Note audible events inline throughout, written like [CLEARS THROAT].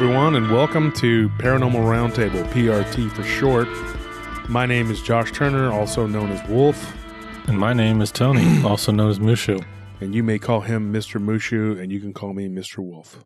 Everyone, and welcome to Paranormal Roundtable, PRT for short. My name is Josh Turner, also known as Wolf, And my name is Tony, [CLEARS THROAT] also known as Mushu. and you may call him Mr. Mushu, and you can call me Mr. Wolf.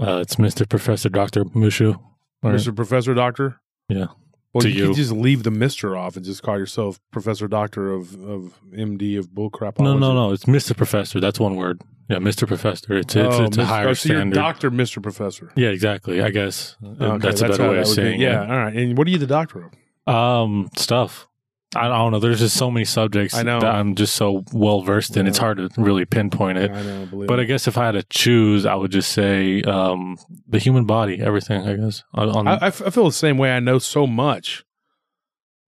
Uh, it's Mr. Professor Dr. Mushu. Or- Mr. Professor Doctor? Yeah. Well, you, you. could just leave the Mr. off and just call yourself Professor Doctor of, of MD of bullcrap. No, no, no. It's Mr. Professor. That's one word. Yeah, Mr. Professor. It's it's, Oh, it's a higher oh, so you're standard. Doctor, Mr. Professor. yeah, exactly. I guess Okay, that's a better way of would be. saying Yeah, it. all right. And what are you the doctor of? Um, stuff. I don't know. There's just so many subjects I know. that I'm just so well versed in. It's hard to really pinpoint it. I know, believe But I guess if I had to choose, I would just say um, the human body, everything. I guess. On, I, I feel the same way. I know so much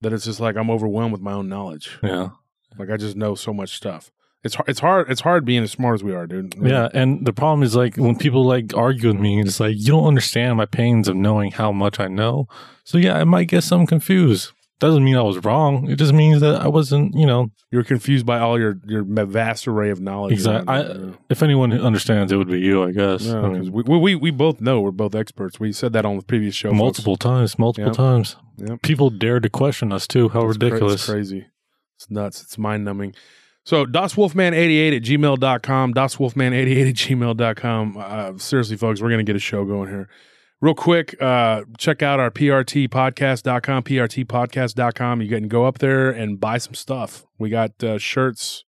that it's just like I'm overwhelmed with my own knowledge. yeah. Like I just know so much stuff. It's hard. It's hard. It's hard being as smart as we are, dude. Yeah, and the problem is like when people like argue with me, it's like you don't understand my pains of knowing how much I know. So yeah, I might get some confused. Doesn't mean I was wrong. It just means that I wasn't, you know. You're confused by all your your vast array of knowledge. Exact- around I- it, If anyone understands, it would be you, I guess. yeah. I mean, we, we we both know we're both experts. We said that on the previous show. folks. multiple times, multiple Yep. times. Yep. People dare to question us too. How It's cra- ridiculous! it's crazy. It's nuts. It's mind numbing. So DosWolfman88 at gmail.com, DosWolfman88 at gmail.com. Uh, seriously, folks, we're going to get a show going here. Real quick, uh, check out our PRTpodcast.com, PRTpodcast.com. You can go up there and buy some stuff. We got uh, shirts.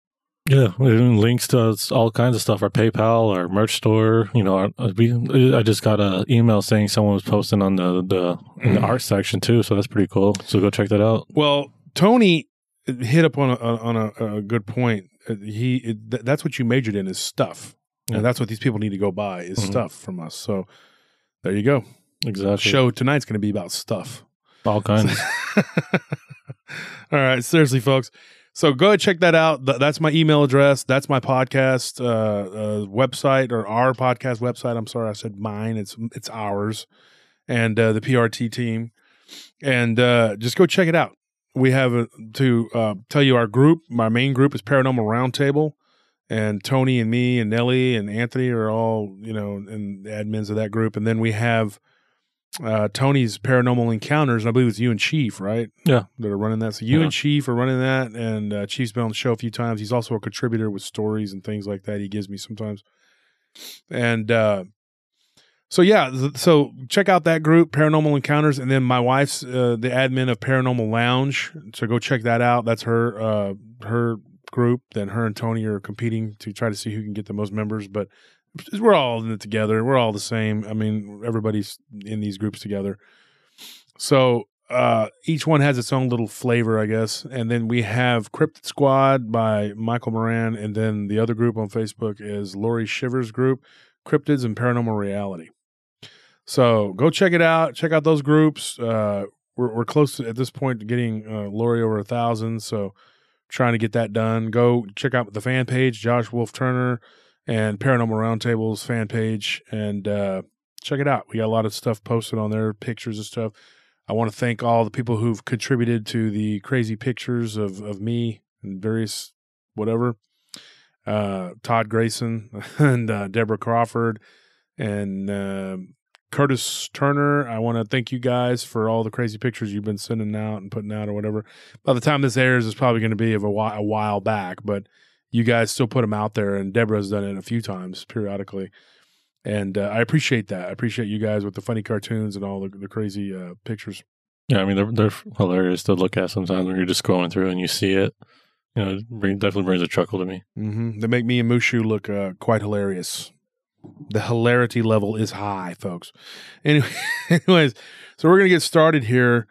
Yeah, links to all kinds of stuff. Our PayPal, our merch store. You know, our, uh, we. I just got an email saying someone was posting on the the, in the art section too. So that's pretty cool. So go check that out. Well, Tony hit up on a, on a, a good point. Uh, He it, th- That's what you majored in is stuff. Yeah. And that's what these people need to go buy is Mhm. stuff from us. So there you go. Exactly. show tonight's going to be about stuff. all kinds. [LAUGHS] All right, seriously, folks. So go ahead check that out. Th- That's my email address. That's my podcast uh, uh, website or our podcast website. I'm sorry, I said mine. It's it's ours, and uh, the PRT team. And uh, just go check it out. We have a, to uh, tell you our group. My main group is Paranormal Roundtable, and Tony and me and Nellie and Anthony are all you know and the admins of that group. And then we have uh, Tony's Paranormal Encounters, and I believe it's you and Chief, right? Yeah. that are running that. So you and Chief are running that, and uh, Chief's been on the show a few times. He's also a contributor with stories and things like that. He gives me sometimes, and uh, so yeah, so check out that group, Paranormal Encounters, and then my wife's uh, the admin of Paranormal Lounge. So go check that out. That's her uh, her group. Then her and Tony are competing to try to see who can get the most members, but we're all in it together. We're all the same. I mean, everybody's in these groups together. So uh, each one has its own little flavor, I guess. And then we have Cryptid Squad by Michael Moran, and then the other group on Facebook is Lori Shivers Group, Cryptids and Paranormal Reality. So go check it out. Check out those groups. Uh, we're we're close to, at this point to getting uh, Lori over a thousand. So trying to get that done. Go check out the fan page, Josh Wolf Turner and Paranormal Roundtable's fan page, and uh, check it out. We got a lot of stuff posted on there, pictures and stuff. I want to thank all the people who've contributed to the crazy pictures of, of me and various whatever. Uh, Todd Grayson [LAUGHS] and uh, Deborah Crawford and uh, Curtis Turner. I want to thank you guys for all the crazy pictures you've been sending out and putting out or whatever. By the time this airs, it's probably going to be of a while, a while back, but you guys still put them out there, and Deborah's done it a few times periodically. And uh, I appreciate that. I appreciate you guys with the funny cartoons and all the, the crazy uh, pictures. yeah, I mean they're they're hilarious to look at sometimes when you're just scrolling through and you see it. You know, it definitely brings a chuckle to me. Mm-hmm. They make me and Mushu look uh, quite hilarious. The hilarity level is high, folks. Anyway, [LAUGHS] anyways, so we're gonna get started here.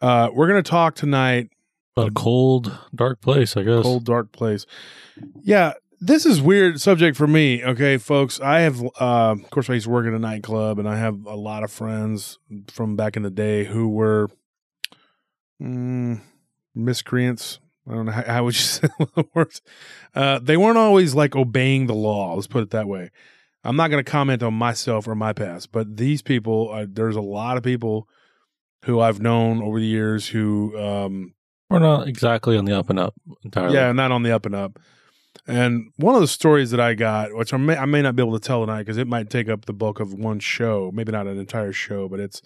Uh, we're gonna talk tonight. But a cold, dark place, I guess. Cold, dark place. Yeah, this is weird subject for me. Okay, folks. I have, uh, of course, I used to work at a nightclub, and I have a lot of friends from back in the day who were mm, miscreants. I don't know how, how would you [LAUGHS] say the words. Uh, they weren't always like obeying the law. Let's put it that way. I'm not going to comment on myself or my past, but these people, uh, there's a lot of people who I've known over the years who, um, We're not exactly on the up and up entirely. yeah, not on the up and up. And one of the stories that I got, which I may, I may not be able to tell tonight because it might take up the bulk of one show, maybe not an entire show, but it's,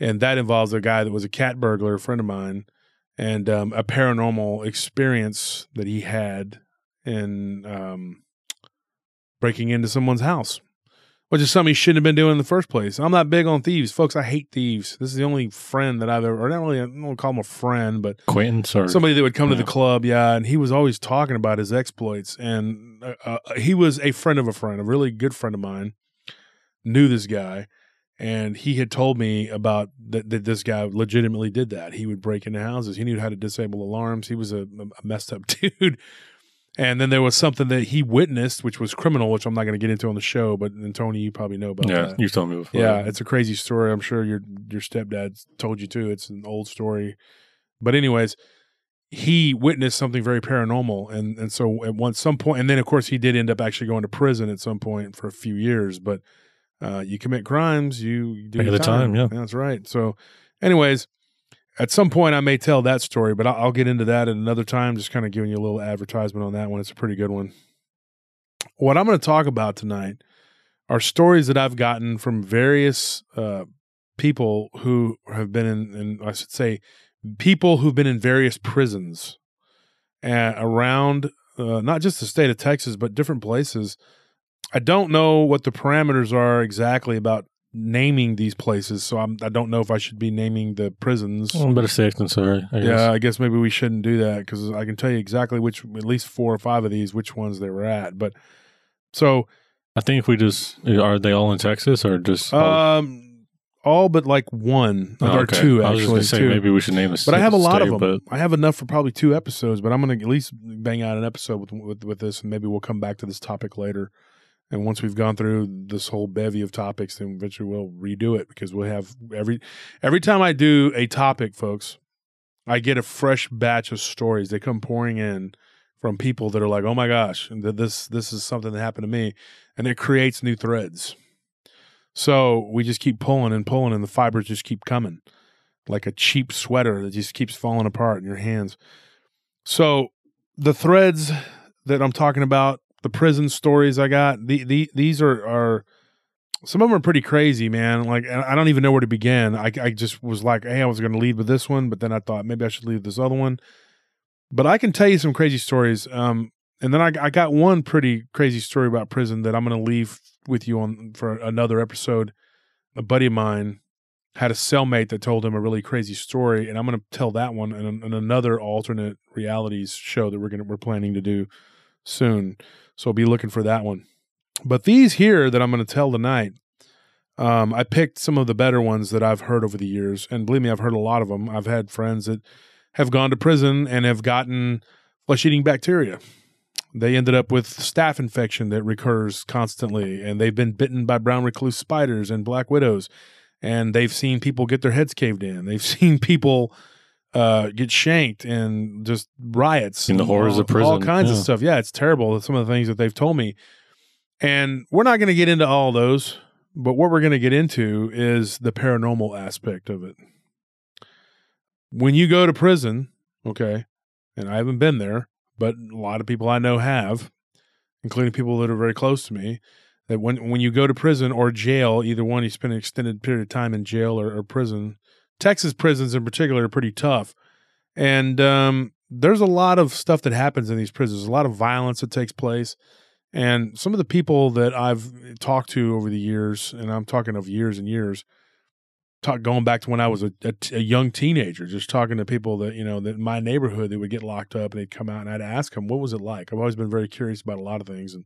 and that involves a guy that was a cat burglar, a friend of mine, and um, a paranormal experience that he had in um, breaking into someone's house which is something he shouldn't have been doing in the first place. I'm not big on thieves, folks. I hate thieves. This is the only friend that I've ever, or not really, I don't call him a friend, but acquaintance or somebody that would come to the club. Yeah, and he was always talking about his exploits, and uh, uh, he was a friend of a friend, a really good friend of mine. Knew this guy, and he had told me about that, that this guy legitimately did that. He would break into houses. He knew how to disable alarms. He was a, a messed up [LAUGHS] dude. And then there was something that he witnessed, which was criminal, which I'm not going to get into on the show. But and Tony, you probably know about yeah, that. you've told me before. Yeah, it's a crazy story. I'm sure your your stepdad told you too. It's an old story, but anyways, he witnessed something very paranormal, and and so at one some point, and then of course he did end up actually going to prison at some point for a few years. But uh, you commit crimes, you, you do the time, yeah. that's right. So, anyways. At some point, I may tell that story, but I'll, I'll get into that at another time. Just kind of giving you a little advertisement on that one. It's a pretty good one. What I'm going to talk about tonight are stories that I've gotten from various uh, people who have been in, in, I should say, people who've been in various prisons uh, around uh, not just the state of Texas, but different places. I don't know what the parameters are exactly about naming these places, so I'm, I don't know if I should be naming the prisons. Well, better safe than sorry. I. Yeah, I guess maybe we shouldn't do that because I can tell you exactly which, at least four or five of these, which ones they were at. But so I think if we just are they all in Texas or just all- Um, all but like one Oh, or okay. two I was just actually. gonna say two. maybe we should name a but I have a lot of them. I have enough for probably two episodes, but I'm going to at least bang out an episode with, with with this, and maybe we'll come back to this topic later. And once we've gone through this whole bevy of topics, then eventually we'll redo it because we'll have every every time I do a topic, folks, I get a fresh batch of stories. They come pouring in from people that are like, "Oh my gosh, th- this this is something that happened to me," and it creates new threads. So we just keep pulling and pulling, and the fibers just keep coming, like a cheap sweater that just keeps falling apart in your hands. So the threads that I'm talking about, the prison stories I got, the, the these are are some of them are pretty crazy, man. Like I don't even know where to begin. I I just was like, hey, I was going to lead with this one, but then I thought maybe I should leave this other one. But I can tell you some crazy stories. Um, and then I, I got one pretty crazy story about prison that I'm going to leave with you on for another episode. A buddy of mine had a cellmate that told him a really crazy story, and I'm going to tell that one in, in another alternate realities show that we're going we're planning to do soon. So be looking for that one. But these here that I'm going to tell tonight, um, I picked some of the better ones that I've heard over the years, and believe me, I've heard a lot of them. I've had friends that have gone to prison and have gotten flesh-eating bacteria. They ended up with staph infection that recurs constantly, and they've been bitten by brown recluse spiders and black widows, and they've seen people get their heads caved in. They've [LAUGHS] seen people uh, get shanked and just riots In the horrors all, of prison, all kinds of stuff. Yeah, it's terrible. Some of the things that they've told me, and we're not going to get into all those. But what we're going to get into is the paranormal aspect of it. When you go to prison, okay, and I haven't been there, but a lot of people I know have, including people that are very close to me, that when when you go to prison or jail, either one, you spend an extended period of time in jail or, or prison. Texas prisons in particular are pretty tough, and um, there's a lot of stuff that happens in these prisons. There's a lot of violence that takes place, and some of the people that I've talked to over the years, and I'm talking of years and years, talk going back to when I was a, a, young teenager, just talking to people that you know that in my neighborhood they would get locked up and they'd come out and I'd ask them what was it like. I've always been very curious about a lot of things, and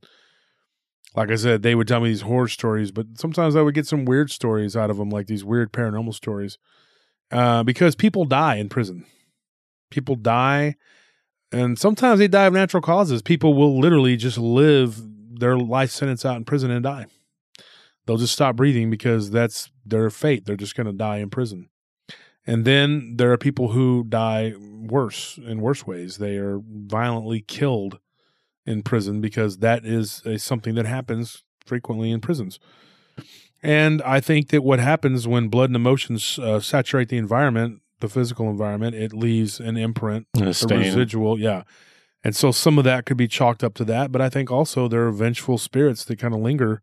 like I said, they would tell me these horror stories, but sometimes I would get some weird stories out of them, like these weird paranormal stories, uh, because people die in prison. People die, and sometimes they die of natural causes. People will literally just live their life sentence out in prison and die they'll just stop breathing because that's their fate. They're just going to die in prison. And then there are people who die worse in worse ways. They are violently killed in prison because that is a, something that happens frequently in prisons. And I think that what happens when blood and emotions uh, saturate the environment, the physical environment, it leaves an imprint a a residual, yeah. And so some of that could be chalked up to that, but I think also there are vengeful spirits that kind of linger.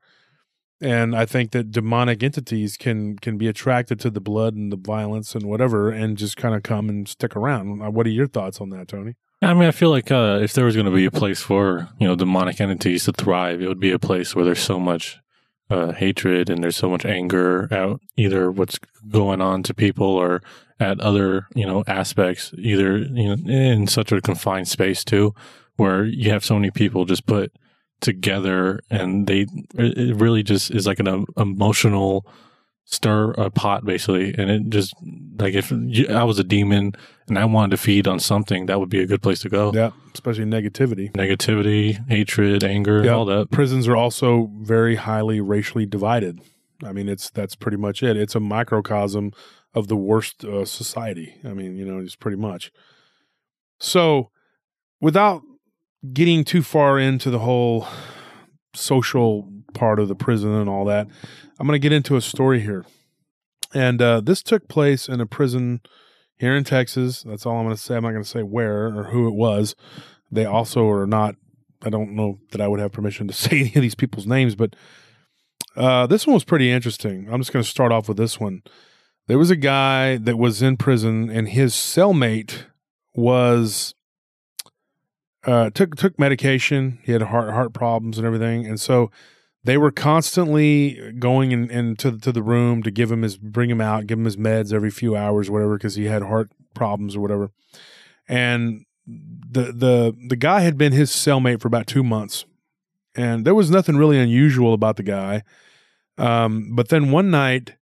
And I think that demonic entities can can be attracted to the blood and the violence and whatever, and just kind of come and stick around. Uh, What are your thoughts on that, Tony? I mean, I feel like uh, if there was going to be a place for you know demonic entities to thrive, it would be a place where there's so much uh, hatred and there's so much anger at either what's going on to people or at other you know aspects, either you know in such a confined space too, where you have so many people just put together and they it really just is like an um, emotional stir a pot basically. And it just like if you, i was a demon and i wanted to feed on something that would be a good place to go Yeah, especially negativity. negativity hatred anger Yeah. all that prisons are also very highly racially divided. I mean, it's that's pretty much it. It's a microcosm of the worst uh, society. I mean, you know, it's pretty much. So, without getting too far into the whole social part of the prison and all that, I'm going to get into a story here. And uh, this took place in a prison here in Texas. That's all I'm going to say. I'm not going to say where or who it was. They also are not I don't know that I would have permission to [LAUGHS] say any of these people's names, but uh, this one was pretty interesting. I'm just going to start off with this one. There was a guy that was in prison, and his cellmate was uh, took took medication. He had heart heart problems and everything, and so they were constantly going in, into to the room to give him his bring him out, give him his meds every few hours, whatever, because he had heart problems or whatever. And the the the guy had been his cellmate for about two months, and there was nothing really unusual about the guy. Um, but then one night,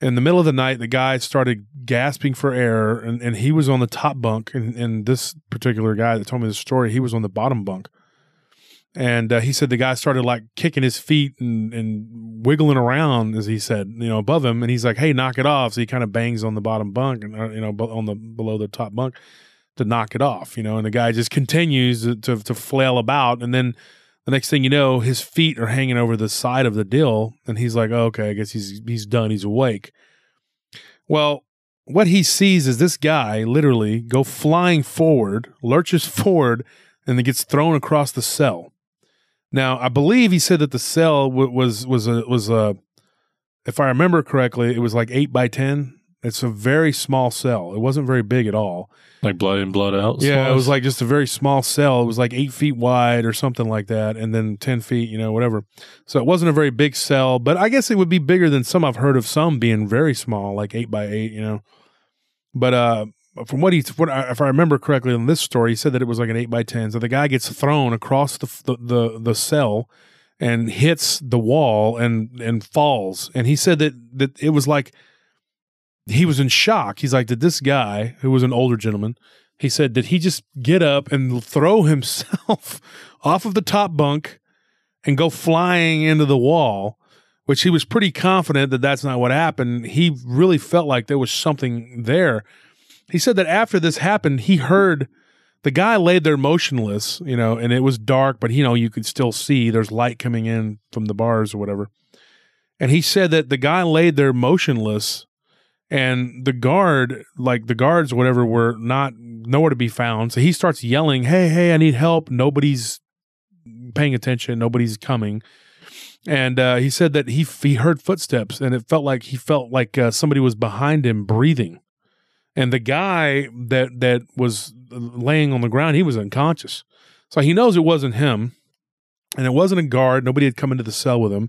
in the middle of the night, the guy started gasping for air, and, and he was on the top bunk. And, and this particular guy that told me the story, he was on the bottom bunk. And uh, he said the guy started like kicking his feet and, and wiggling around, as he said, you know, above him. And he's like, "Hey, knock it off!" So he kind of bangs on the bottom bunk, and uh, you know, on the below the top bunk to knock it off, you know. And the guy just continues to to, to flail about, and then the next thing you know, his feet are hanging over the side of the dill, and he's like, oh, "Okay, I guess he's he's done. He's awake." Well, what he sees is this guy literally go flying forward, lurches forward, and then gets thrown across the cell. Now, I believe he said that the cell w- was was a was a, if I remember correctly, it was like eight by ten. It's a very small cell. It wasn't very big at all. like blood in blood out Yeah, it was like just a very small cell. It was like eight feet wide or something like that, and then ten feet, you know, whatever. So it wasn't a very big cell, but I guess it would be bigger than some I've heard of. Some being very small, like eight by eight, you know. But uh, from what he, what I, if I remember correctly in this story, he said that it was like an eight by ten. So the guy gets thrown across the the the, the cell and hits the wall and and falls. And he said that that it was like he was in shock. He's like, did this guy who was an older gentleman? He said, did he just get up and throw [LAUGHS] himself off of the top bunk and go flying into the wall? Which he was pretty confident that that's not what happened. He really felt like there was something there. He said that after this happened, he heard the guy laid there motionless, you know, and it was dark, but you know, you could still see there's light coming in from the bars or whatever. And he said that the guy laid there motionless and the guard, like the guards, whatever, were not nowhere to be found. So he starts yelling, "Hey, hey, I need help!" Nobody's paying attention. Nobody's coming. And uh, he said that he he heard footsteps, and it felt like he felt like uh, somebody was behind him breathing. And the guy that that was laying on the ground, he was unconscious. So he knows it wasn't him, and it wasn't a guard. Nobody had come into the cell with him,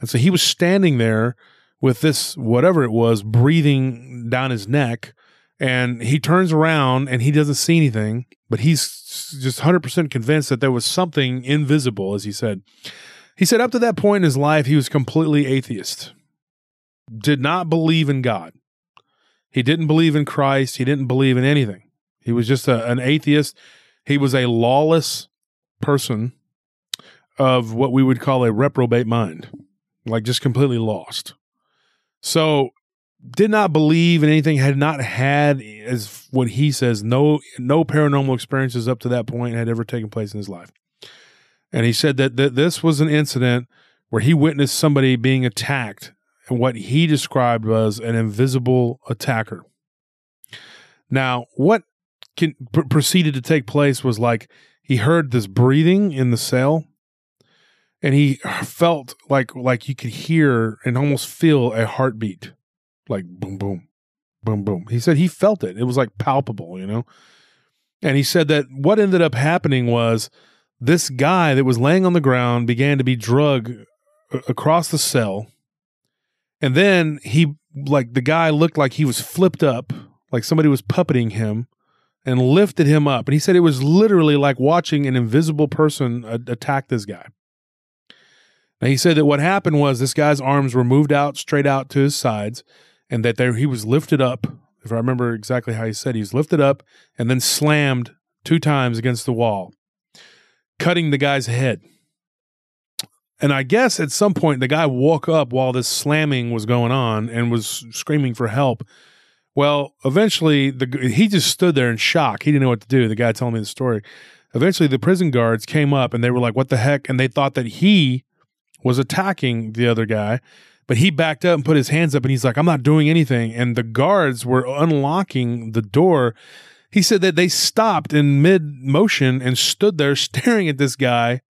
and so he was standing there with this whatever it was breathing down his neck. And he turns around and he doesn't see anything but he's just 100% convinced that there was something invisible as he said. He said up to that point in his life he was completely atheist. Did not believe in god he didn't believe in christ. He didn't believe in anything. He was just a, an atheist. He was a lawless person of what we would call a reprobate mind like just completely lost. So did not believe in anything, had not had as what he says, no no paranormal experiences up to that point had ever taken place in his life. And he said that, that this was an incident where he witnessed somebody being attacked what he described was an invisible attacker. Now, what can, pr- proceeded to take place was like he heard this breathing in the cell, and he felt like like you could hear and almost feel a heartbeat, like boom boom, boom boom. He said he felt it. It was like palpable, you know. And he said that what ended up happening was this guy that was laying on the ground began to be drug a- across the cell. And then he, like, the guy looked like he was flipped up, like somebody was puppeting him and lifted him up. And he said it was literally like watching an invisible person attack this guy. Now, he said that what happened was this guy's arms were moved out straight out to his sides and that there he was lifted up. If I remember exactly how he said, he was lifted up and then slammed two times against the wall, cutting the guy's head. And I guess at some point the guy woke up while this slamming was going on and was screaming for help. Well, eventually the he just stood there in shock. He didn't know what to do. The guy telling me the story. Eventually the prison guards came up and they were like, "What the heck?" And they thought that he was attacking the other guy, but he backed up and put his hands up and he's like, "I'm not doing anything." And the guards were unlocking the door. He said that they stopped in mid motion and stood there [LAUGHS] staring at this guy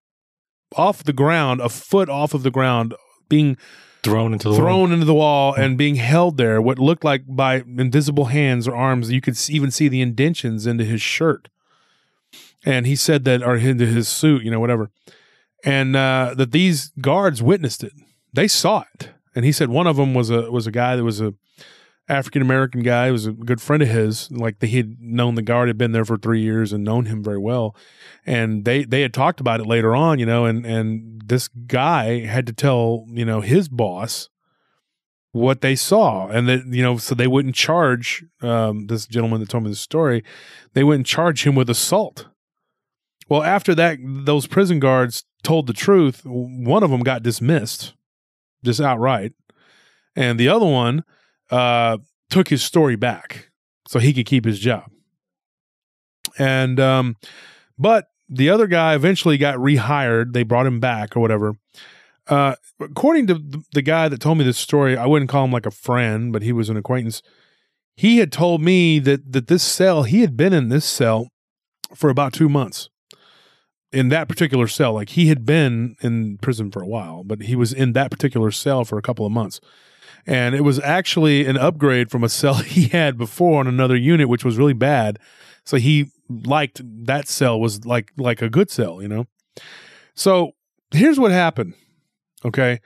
off the ground, a foot off of the ground, being Thrown into the thrown into the wall and being held there. What looked like by invisible hands or arms, you could even see the indentions into his shirt. And he said that, or into his suit, you know, whatever. And uh, that these guards witnessed it. They saw it. And he said one of them was a was a guy that was a African American guy. Was a good friend of his. Like he had known the guard had been there for three years and known him very well. And they they had talked about it later on, you know. And and this guy had to tell you know his boss what they saw, and that you know so they wouldn't charge um, this gentleman that told me the story. They wouldn't charge him with assault. Well, after that, those prison guards told the truth. One of them got dismissed, just outright, and the other one uh, took his story back so he could keep his job. And um, but the other guy eventually got rehired. They brought him back or whatever. Uh, according to the guy that told me this story, I wouldn't call him like a friend, but he was an acquaintance. He had told me that that this cell, he had been in this cell for about two months. In that particular cell, like he had been in prison for a while, but he was in that particular cell for a couple of months and it was actually an upgrade from a [LAUGHS] cell he had before on another unit which was really bad. So he liked that cell was like like a good cell you know? So here's what happened okay?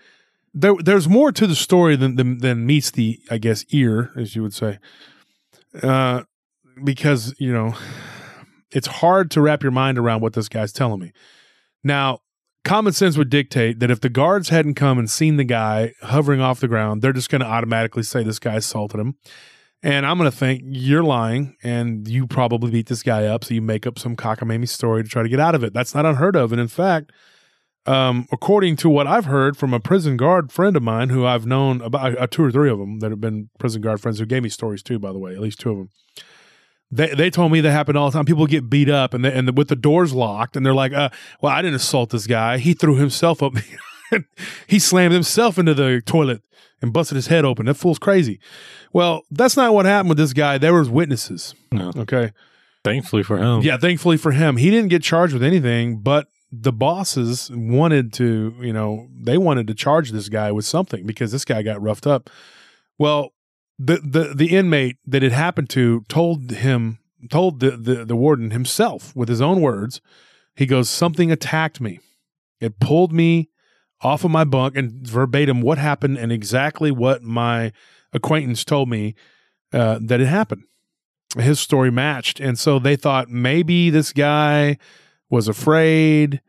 There, there's more to the story than, than than meets the i guess ear as you would say. Uh because you know [SIGHS] it's hard to wrap your mind around what this guy's telling me. Now common sense would dictate that if the guards hadn't come and seen the guy hovering off the ground, they're just going to automatically say this guy assaulted him. And I'm going to think you're lying and you probably beat this guy up. So you make up some cockamamie story to try to get out of it. That's not unheard of. And in fact, um, according to what I've heard from a prison guard friend of mine who I've known about uh, two or three of them that have been prison guard friends who gave me stories too, by the way, at least two of them. They, they told me that happened all the time. People get beat up and they, and the, with the doors locked, and they're like, uh, "Well, I didn't assault this guy. He threw himself up. [LAUGHS] he slammed himself into the toilet and busted his head open. That fool's crazy." Well, that's not what happened with this guy. There was witnesses. No. Okay, Thankfully for him. yeah. Thankfully for him, he didn't get charged with anything, but the bosses wanted to, you know, they wanted to charge this guy with something because this guy got roughed up. Well, the the the inmate that it happened to told him told the, the the warden himself with his own words. He goes, "Something attacked me. It pulled me off of my bunk and verbatim what happened and exactly what my acquaintance told me uh, that it happened." His story matched, and so they thought maybe this guy was afraid.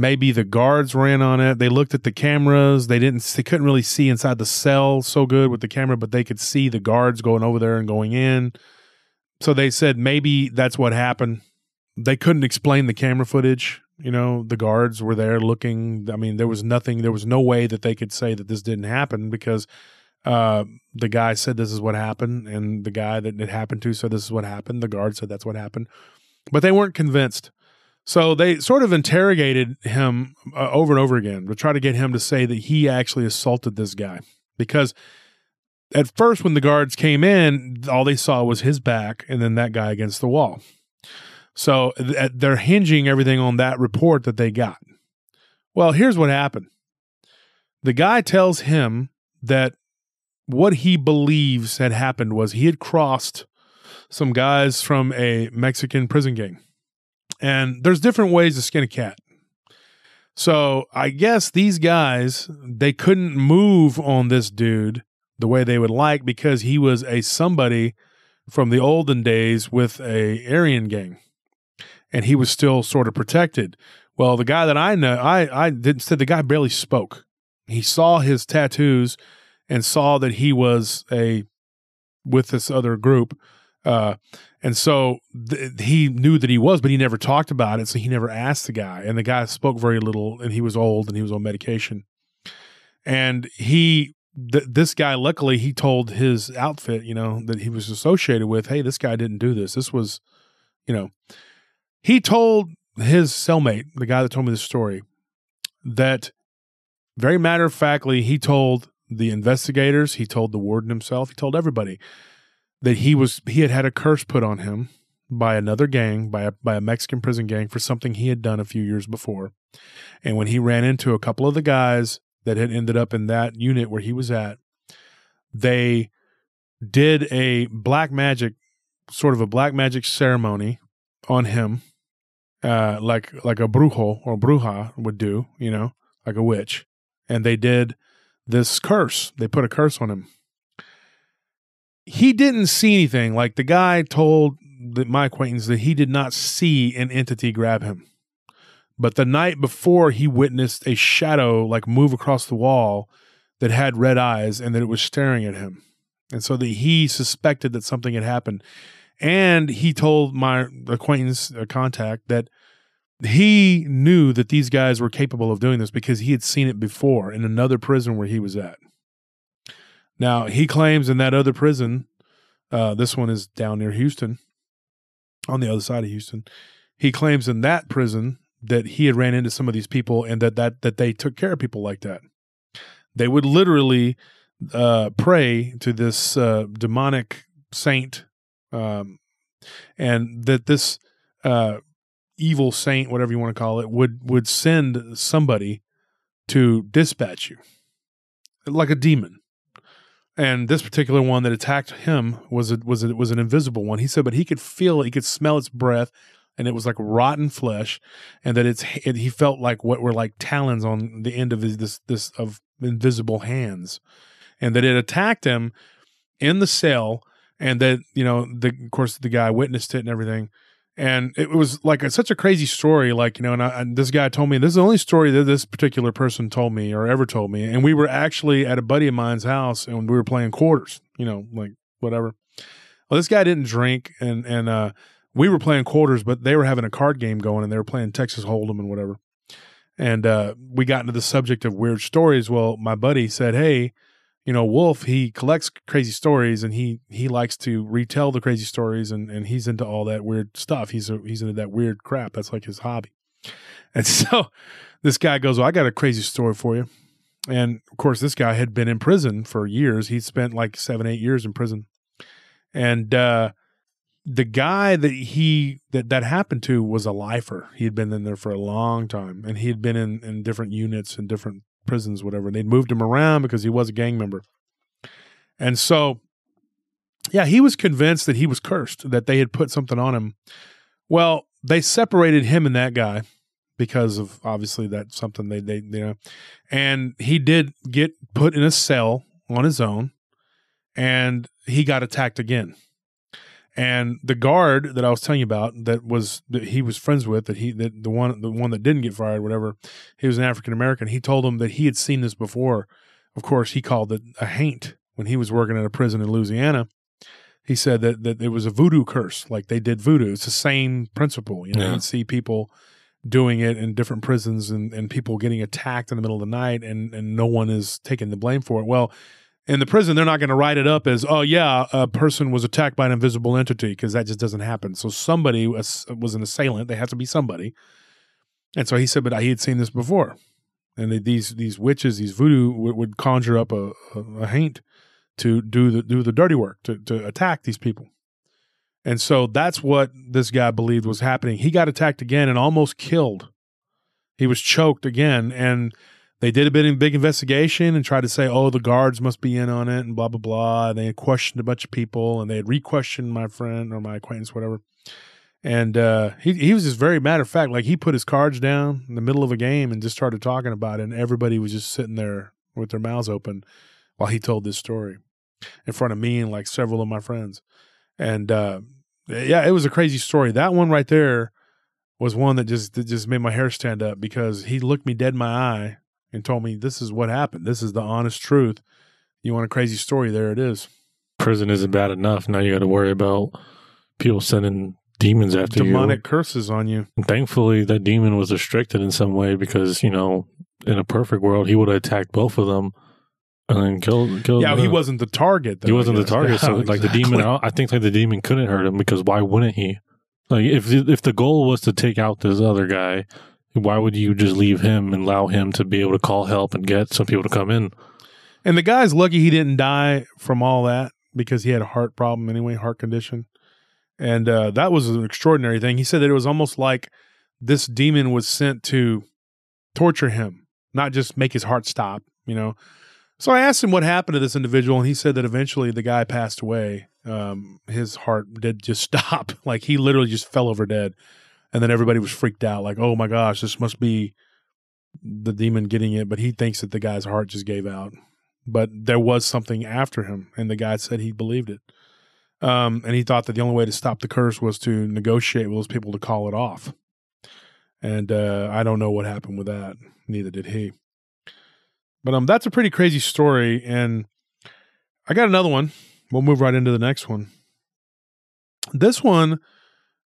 Maybe the guards ran on it. They looked at the cameras. They didn't. They couldn't really see inside the cell so good with the camera, but they could see the guards going over there and going in. So they said maybe that's what happened. They couldn't explain the camera footage. You know, the guards were there looking. I mean, there was nothing. There was no way that they could say that this didn't happen because uh, the guy said this is what happened, and the guy that it happened to said this is what happened. The guard said that's what happened, but they weren't convinced. So they sort of interrogated him uh, over and over again to try to get him to say that he actually assaulted this guy. Because at first, when the guards came in, all they saw was his back and then that guy against the wall. So th- they're hinging everything on that report that they got. Well, here's what happened. The guy tells him that what he believes had happened was he had crossed some guys from a Mexican prison gang. And there's different ways to skin a cat. So I guess these guys, they couldn't move on this dude the way they would like because he was a somebody from the olden days with a Aryan gang. And he was still sort of protected. Well, the guy that I know, I, I didn't said the guy barely spoke. He saw his tattoos and saw that he was a with this other group. Uh, and so th- he knew that he was, but he never talked about it. So he never asked the guy. And the guy spoke very little, and he was old and he was on medication. And he, th- this guy, luckily, he told his outfit, you know, that he was associated with, hey, this guy didn't do this. This was, you know, he told his cellmate, the guy that told me this story, that very matter of factly, he told the investigators, he told the warden himself, he told everybody that he was he had had a curse put on him by another gang, by a by a Mexican prison gang for something he had done a few years before. And when he ran into a couple of the guys that had ended up in that unit where he was at, they did a black magic sort of a black magic ceremony on him uh, like like a brujo or bruja would do, you know, like a witch. And they did this curse. They put a curse on him. He didn't see anything. Like the guy told the, my acquaintance that he did not see an entity grab him. But the night before, he witnessed a shadow like move across the wall that had red eyes and that it was staring at him. And so that he suspected that something had happened. And he told my acquaintance, a contact, that he knew that these guys were capable of doing this because he had seen it before in another prison where he was at. Now, he claims in that other prison, uh, this one is down near Houston, on the other side of Houston. He claims in that prison that he had ran into some of these people and that that that they took care of people like that. They would literally uh, pray to this uh, demonic saint, um, and that this uh, evil saint, whatever you want to call it, would would send somebody to dispatch you, like a demon. And this particular one that attacked him was it was it was an invisible one. He said, but he could feel it, he could smell its breath, and it was like rotten flesh, and that it's it, he felt like what were like talons on the end of his, this this of invisible hands, and that it attacked him in the cell, and that you know the of course the guy witnessed it and everything, and it was like a, such a crazy story like you know and, I, and, this guy told me this is the only story that this particular person told me or ever told me. And we were actually at a buddy of mine's house and we were playing quarters you know like whatever. Well this guy didn't drink and and uh we were playing quarters but they were having a card game going and they were playing texas hold'em and whatever. And uh we got into the subject of weird stories. Well my buddy said hey you know, Wolf, he collects crazy stories and he he likes to retell the crazy stories and and he's into all that weird stuff. He's a, he's into that weird crap. That's like his hobby. [LAUGHS] And so this guy goes, "Well, I got a crazy story for you." And of course, this guy had been in prison for years. He spent like 7 8 years in prison. And uh the guy that he that that happened to was a lifer. He had been in there for a long time and he had been in in different units and different prisons, whatever. And They'd moved him around because he was a gang member. And so, yeah, he was convinced that he was cursed, that they had put something on him. Well, they separated him and that guy because of obviously that's something they, they, you know, and he did get put in a cell on his own and he got attacked again. And the guard that I was telling you about, that was that he was friends with, that he that the one the one that didn't get fired, whatever, he was an African American. He told him that he had seen this before. Of course, he called it a haint when he was working at a prison in Louisiana. He said that that it was a voodoo curse, like they did voodoo. It's the same principle. You know, yeah. you see people doing it in different prisons and, and people getting attacked in the middle of the night and, and no one is taking the blame for it. Well, in the prison, they're not going to write it up as, oh, yeah, a person was attacked by an invisible entity because that just doesn't happen. So somebody was, was an assailant. They have to be somebody. And so he said, but he had seen this before. And they, these these witches, these voodoo would, would conjure up a, a, a, haint to do the do the dirty work to to attack these people. And so that's what this guy believed was happening. He got attacked again and almost killed. He was choked again. And they did a bit big investigation and tried to say, oh, the guards must be in on it and blah, blah, blah. And they had questioned a bunch of people and they had re questioned my friend or my acquaintance, whatever. And uh, he, he was just very matter of fact. Like he put his cards down in the middle of a game and just started talking about it. And everybody was just sitting there with their mouths open while he told this story in front of me and like several of my friends. And uh, yeah, it was a crazy story. That one right there was one that just that just made my hair stand up because he looked me dead in my eye and told me this is what happened. This is the honest truth. You want a crazy story? There it is. Prison isn't bad enough. Now you got to worry about people sending demons after Demonic you. Demonic curses on you. And thankfully, that demon was restricted in some way because you know, in a perfect world, he would have attacked both of them and then killed. killed Yeah, them. he wasn't the target. Though, he wasn't the target. So Yeah, [LAUGHS] like the demon, I think like the demon couldn't hurt him because why wouldn't he? Like if if the goal was to take out this other guy, why would you just leave him and allow him to be able to call help and get some people to come in? And the guy's lucky he didn't die from all that because he had a heart problem anyway, heart condition. And uh, that was an extraordinary thing. He said that it was almost like this demon was sent to torture him, not just make his heart stop, you know. So I asked him what happened to this individual, and he said that eventually the guy passed away. Um, his heart did just [LAUGHS] stop. like he literally just fell over dead. And then everybody was freaked out, like, oh my gosh, this must be the demon getting it. But he thinks that the guy's heart just gave out but there was something after him, and the guy said he believed it. Um, and he thought that the only way to stop the curse was to negotiate with those people to call it off. And uh, I don't know what happened with that. Neither did he. But um, that's a pretty crazy story, and I got another one. We'll move right into the next one. This one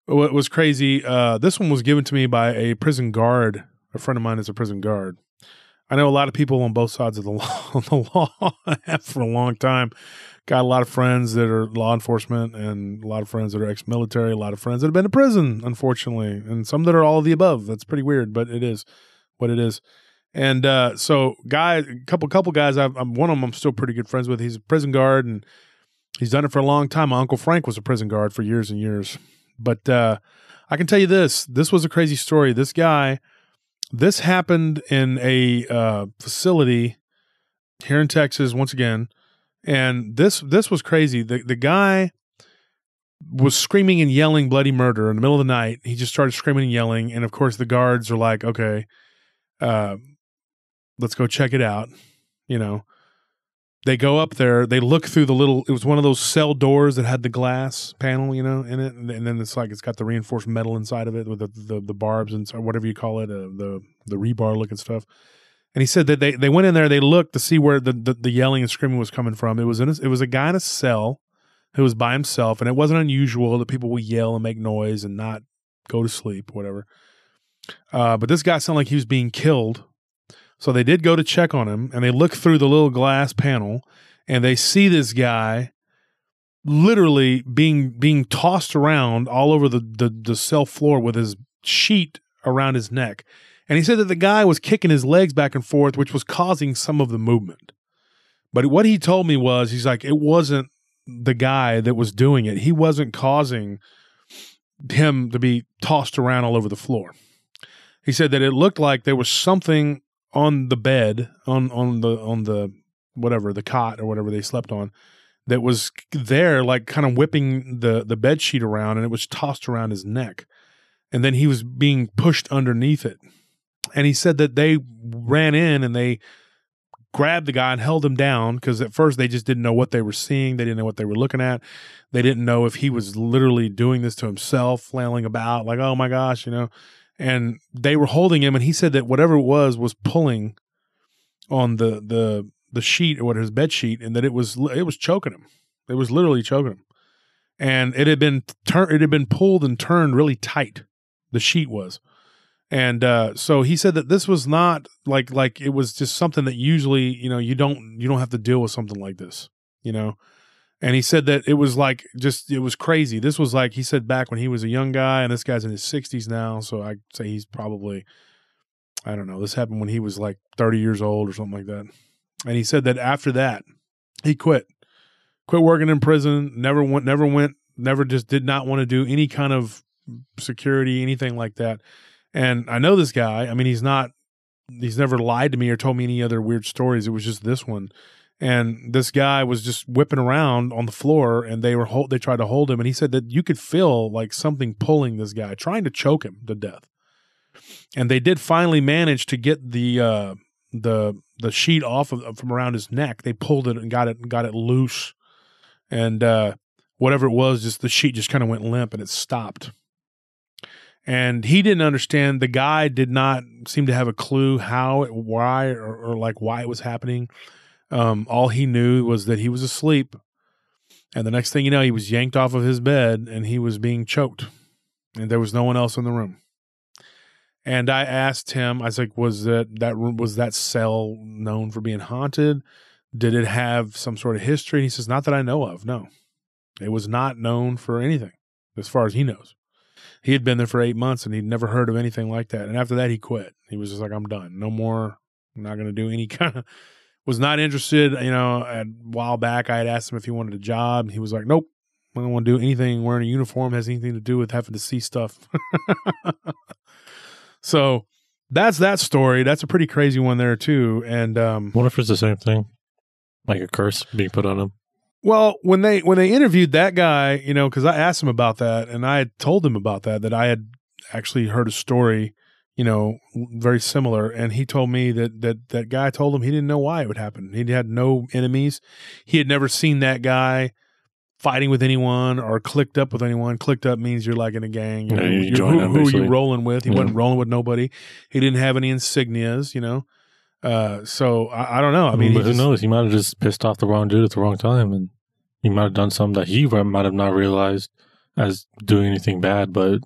wa- was crazy. Uh, this one was given to me by a prison guard. A friend of mine is a prison guard. I know a lot of people on both sides of the [LAUGHS] law, the law for a long time. Got a lot of friends that are law enforcement and a lot of friends that are ex military, a lot of friends that have been to prison, unfortunately, and some that are all of the above. That's pretty weird, but it is what it is. And uh, so, guy, a couple couple guys, I've, I'm one of them. I'm still pretty good friends with. He's a prison guard, and he's done it for a long time. My uncle Frank was a prison guard for years and years. But uh, I can tell you this: this was a crazy story. This guy, this happened in a uh, facility here in Texas once again, and this this was crazy. The the guy was screaming and yelling bloody murder in the middle of the night. He just started screaming and yelling, and of course the guards are like, "Okay, uh, let's go check it out." You know, they go up there. They look through the little. It was one of those cell doors that had the glass panel, you know, in it, and, and then it's like it's got the reinforced metal inside of it with the the, the barbs and whatever you call it, uh, the the rebar looking stuff. And he said that they, they went in there, they looked to see where the, the, the yelling and screaming was coming from. It was in a, it was a guy in a cell who was by himself, and it wasn't unusual that people would yell and make noise and not go to sleep, whatever. Uh, but this guy sounded like he was being killed. So they did go to check on him, and they look through the little glass panel, and they see this guy literally being being tossed around all over the, the, the cell floor with his sheet around his neck. And he said that the guy was kicking his legs back and forth, which was causing some of the movement. But what he told me was, he's like, it wasn't the guy that was doing it. He wasn't causing him to be tossed around all over the floor. He said that it looked like there was something on the bed, on on the on the whatever the cot or whatever they slept on, that was there, like kind of whipping the the bed sheet around, and it was tossed around his neck, and then he was being pushed underneath it. And he said that they ran in and they grabbed the guy and held him down because at first they just didn't know what they were seeing. They didn't know what they were looking at. They didn't know if he was literally doing this to himself, flailing about, like, oh my gosh, you know. And they were holding him, and he said that whatever it was was pulling on the the the sheet or what his bed sheet, and that it was it was choking him. It was literally choking him, and it had been turned. It had been pulled and turned really tight. The sheet was, and uh, so he said that this was not like like it was just something that usually you know you don't you don't have to deal with something like this, you know. And he said that it was like just it was crazy. This was like he said back when he was a young guy, and this guy's in his sixties now. So I say he's probably I don't know. This happened when he was like thirty years old or something like that. And he said that after that, he quit, quit working in prison. Never went, never went never just did not want to do any kind of security, anything like that. And I know this guy. I mean, he's not, he's never lied to me or told me any other weird stories. It was just this one. And this guy was just whipping around on the floor and they were, hold, they tried to hold him. And he said that you could feel like something pulling this guy, trying to choke him to death. And they did finally manage to get the, uh, the, the sheet off of from around his neck. They pulled it and got it, got it loose. And, uh, whatever it was, just the sheet just kind of went limp and it stopped and he didn't understand. The guy did not seem to have a clue how, why, or, or like why it was happening. Um, all he knew was that he was asleep, and the next thing you know, he was yanked off of his bed and he was being choked, and there was no one else in the room. And I asked him, I was like, was that that room was that cell known for being haunted? Did it have some sort of history? And he says, not that I know of. No, it was not known for anything, as far as he knows he had been there for eight months and he'd never heard of anything like that. And after that, he quit. He was just like, I'm done. No more. I'm not going to do any [LAUGHS] kind of. Was not interested. You know, a while back, I had asked him if he wanted a job. He was like, Nope. I don't want to do anything wearing a uniform has anything to do with having to see stuff. [LAUGHS] so that's that story. That's a pretty crazy one there too. And um, what if it's the same thing, like a curse being put on him? Well, when they when they interviewed that guy, you know, because I asked him about that, and I had told him about that that I had actually heard a story, you know, very similar, and he told me that that that guy told him he didn't know why it would happen. He had no enemies. He had never seen that guy fighting with anyone or clicked up with anyone. Clicked up means you're like in a gang. You know, Yeah, you you're- who, them, who are you rolling with? He Yeah. wasn't rolling with nobody. He didn't have any insignias. You know. Uh, so I, I don't know. I mean, but who just- knows? He might have just pissed off the wrong dude at the wrong time, and he might have done something that he might have not realized as doing anything bad, but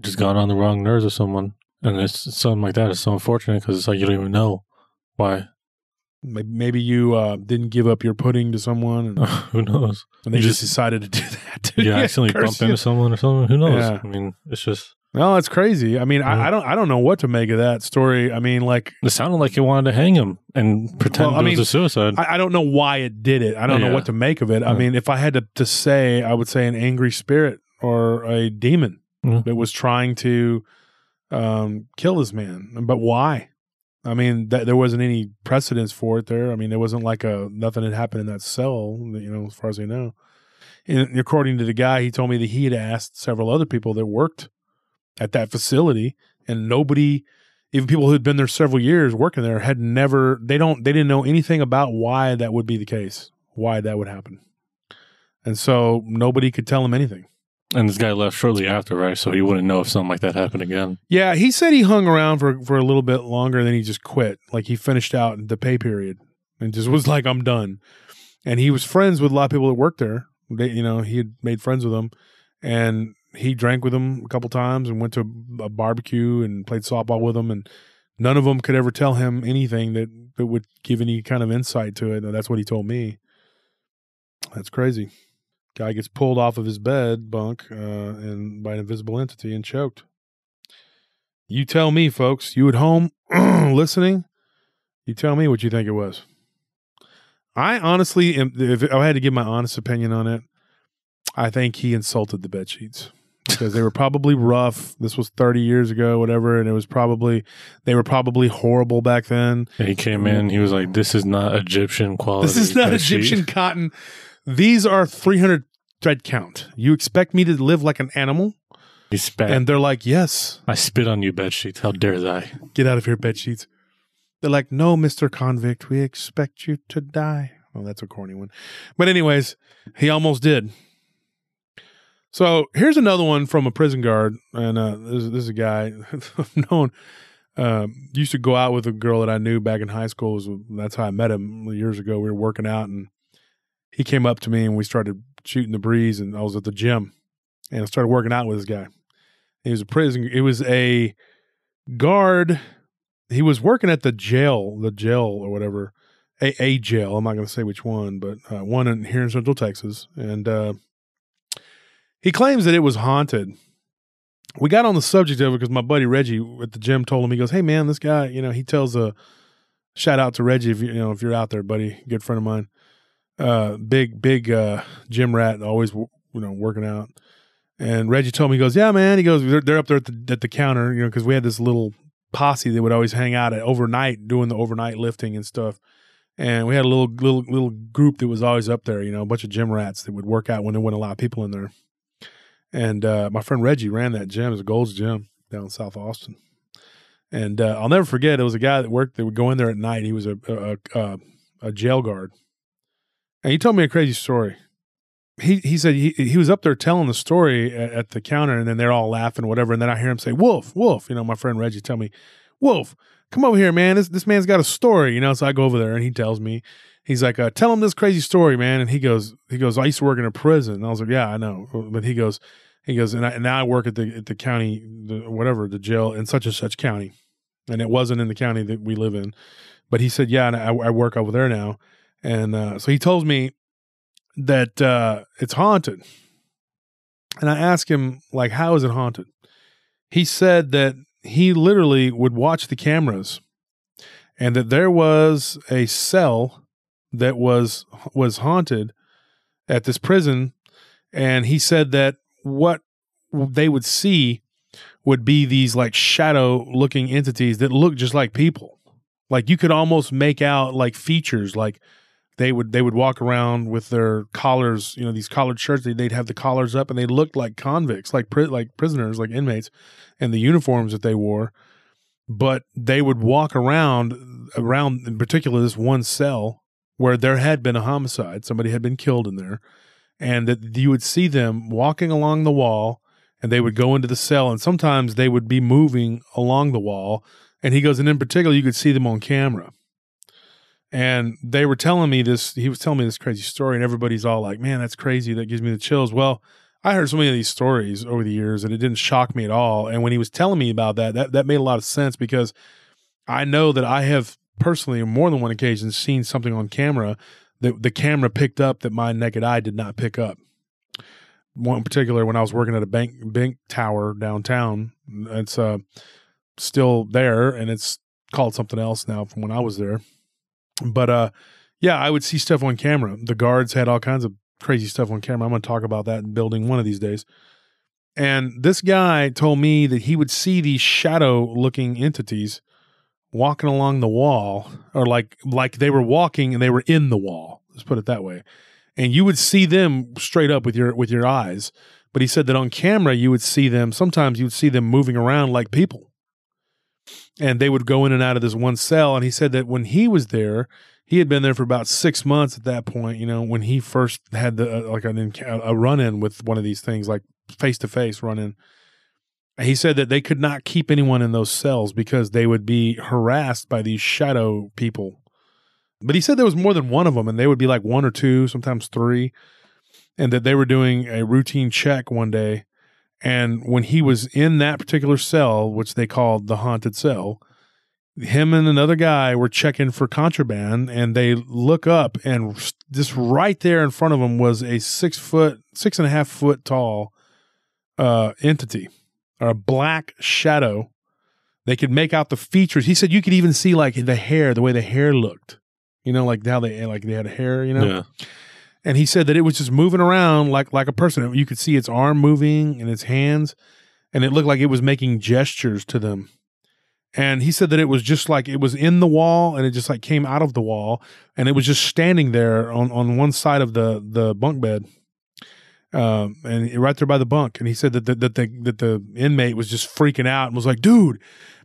just gone on the wrong nerves of someone. And it's something like that is so unfortunate because it's like you don't even know why. Maybe, maybe you uh, didn't give up your pudding to someone, and, [LAUGHS] who knows? and they just, just- decided to do [LAUGHS] that. You Yeah, accidentally curse bump you. into someone or something. Who knows? Yeah. I mean, it's just No, it's crazy. I mean, Yeah. I, I don't, I don't know what to make of that story. I mean, like, it sounded like he wanted to hang him and pretend Well, I it was a suicide. I, I don't know why it did it. I don't know what to make of it. I mean, if I had to, to say, I would say an angry spirit or a demon Yeah. that was trying to um, kill this man. But why? I mean, that there wasn't any precedence for it there. I mean, there wasn't like a nothing had happened in that cell, you know, as far as I know. And according to the guy, he told me that he had asked several other people that worked at that facility, and nobody, even people who had been there several years working there, had never. They don't. They didn't know anything about why that would be the case, why that would happen, and so nobody could tell him anything. And this guy left shortly after, right? So he wouldn't know if something like that happened again. Yeah, he said he hung around for for a little bit longer, and then he just quit. Like he finished out the pay period and just was [LAUGHS] like, "I'm done." And he was friends with a lot of people that worked there. They, you know, he had made friends with them, and he drank with them a couple times and went to a barbecue and played softball with them. And none of them could ever tell him anything that that would give any kind of insight to it. And that's what he told me. That's crazy. Guy gets pulled off of his bed bunk uh, and by an invisible entity and choked. You tell me, folks. You at home [CLEARS THROAT] listening? You tell me what you think it was. I honestly, am, if I had to give my honest opinion on it, I think he insulted the bed sheets because they were probably rough. This was 30 years ago, whatever, and it was probably they were probably horrible back then. And he came in, he was like, "This is not Egyptian quality. This is not bed sheet." Egyptian cotton. These are 300 thread count. You expect me to live like an animal? He spat. And they're like, yes, I spit on you, bed sheets. How dare I? get out of here, bed sheets. They're like, no, Mr. Convict, we expect you to die. Oh, that's a corny one. But, anyways, he almost did. So here's another one from a prison guard. And uh, this, this is a guy [LAUGHS] I've known. Um, used to go out with a girl that I knew back in high school. Was, that's how I met him years ago. We were working out, and he came up to me, and we started shooting the breeze. And I was at the gym, and I started working out with this guy. He was a prison. It was a guard. He was working at the jail, the jail or whatever, a, a jail. I'm not going to say which one, but uh, one in here in Central Texas, and uh, he claims that it was haunted. We got on the subject of it because my buddy Reggie at the gym told him he goes, "Hey man, this guy, you know, he tells a shout out to Reggie if you, you know if you're out there, buddy, good friend of mine, uh, big big uh, gym rat, always you know, working out. And Reggie told me, he goes, "Yeah, man." He goes, "They're, they're up there at the at the counter, you know, because we had this little posse that would always hang out at overnight doing the overnight lifting and stuff." And we had a little little little group that was always up there, you know, a bunch of gym rats that would work out when there wasn't a lot of people in there. And uh, my friend Reggie ran that gym. It was a Gold's Gym down in South Austin. And uh, I'll never forget. It was a guy that worked that would go in there at night. He was a a, a, a jail guard, and he told me a crazy story. He he said he he was up there telling the story at, at the counter, and then they're all laughing, whatever. And then I hear him say, "Wolf, Wolf," you know. My friend Reggie tell me, "Wolf, come over here, man. This this man's got a story, you know." So I go over there, and he tells me, he's like, uh, "Tell him this crazy story, man." And he goes, he goes, "I used to work in a prison." And I was like, "Yeah, I know," but he goes, he goes, and, I, and now I work at the at the county, the, whatever, the jail in such and such county, and it wasn't in the county that we live in, but he said, "Yeah, and I, I work over there now," and uh, so he tells me that uh, it's haunted, and I asked him like, "How is it haunted?" He said that he literally would watch the cameras, and that there was a cell that was was haunted at this prison, and he said that what they would see would be these like shadow looking entities that look just like people. Like you could almost make out like features like they would they would walk around with their collars, you know, these collared shirts. They'd have the collars up, and they looked like convicts, like pri- like prisoners, like inmates, and the uniforms that they wore. But they would walk around around, in particular, this one cell where there had been a homicide. Somebody had been killed in there, and that you would see them walking along the wall, and they would go into the cell, and sometimes they would be moving along the wall. And he goes, and in particular, you could see them on camera and they were telling me this he was telling me this crazy story and everybody's all like man that's crazy. That gives me the chills. Well i heard so many of these stories over the years and it didn't shock me at all. And when he was telling me about that that, that made a lot of sense because i know that i have personally on more than one occasion seen something on camera that the camera picked up that my naked eye did not pick up. One in particular when i was working at a bank bank tower downtown it's uh still there and it's called something else now from when i was there but uh, yeah, I would see stuff on camera. The guards had all kinds of crazy stuff on camera. I'm going to talk about that in building one of these days. And this guy told me that he would see these shadow looking entities walking along the wall or like like they were walking and they were in the wall. Let's put it that way. And you would see them straight up with your with your eyes. But he said that on camera you would see them sometimes you would see them moving around like people and they would go in and out of this one cell. And he said that when he was there, he had been there for about six months at that point. You know, when he first had the uh, like an a run in with one of these things, like face to face run in. He said that they could not keep anyone in those cells because they would be harassed by these shadow people. But he said there was more than one of them, and they would be like one or two, sometimes three, and that they were doing a routine check one day and when he was in that particular cell, which they called the haunted cell, him and another guy were checking for contraband and they look up and just right there in front of them was a six foot, six and a half foot tall uh, entity or a black shadow. They could make out the features. He said you could even see like the hair, the way the hair looked. You know, like how they like they had hair. You know, Yeah. And he said that it was just moving around like like a person. You could see its arm moving and its hands, and it looked like it was making gestures to them. And he said that it was just like it was in the wall, and it just like came out of the wall, and it was just standing there on on one side of the the bunk bed, um, and right there by the bunk. And he said that the, that the that the inmate was just freaking out and was like, "Dude,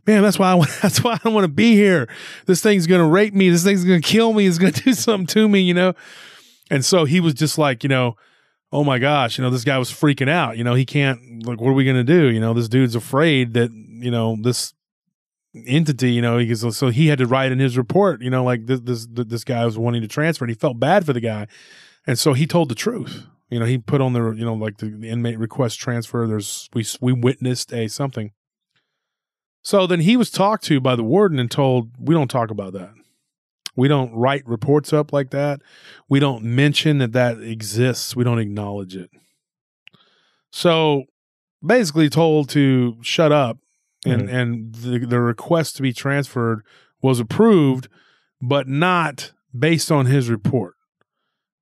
man, that's why I want, [LAUGHS] that's why I don't want to be here. This thing's gonna rape me. This thing's gonna kill me. It's gonna [LAUGHS] do something to me, you know." And so he was just like, you know, oh my gosh, you know, this guy was freaking out. You know, he can't, like, what are we going to do? You know, this dude's afraid that, you know, this entity, you know, he so he had to write in his report, you know, like this, this, this guy was wanting to transfer and he felt bad for the guy. And so he told the truth. You know, he put on the, you know, like the, the inmate request transfer. There's, we, we witnessed a something. So then he was talked to by the warden and told, we don't talk about that. We don't write reports up like that. We don't mention that that exists. We don't acknowledge it. So basically told to shut up and Mhm. and the, the request to be transferred was approved but not based on his report.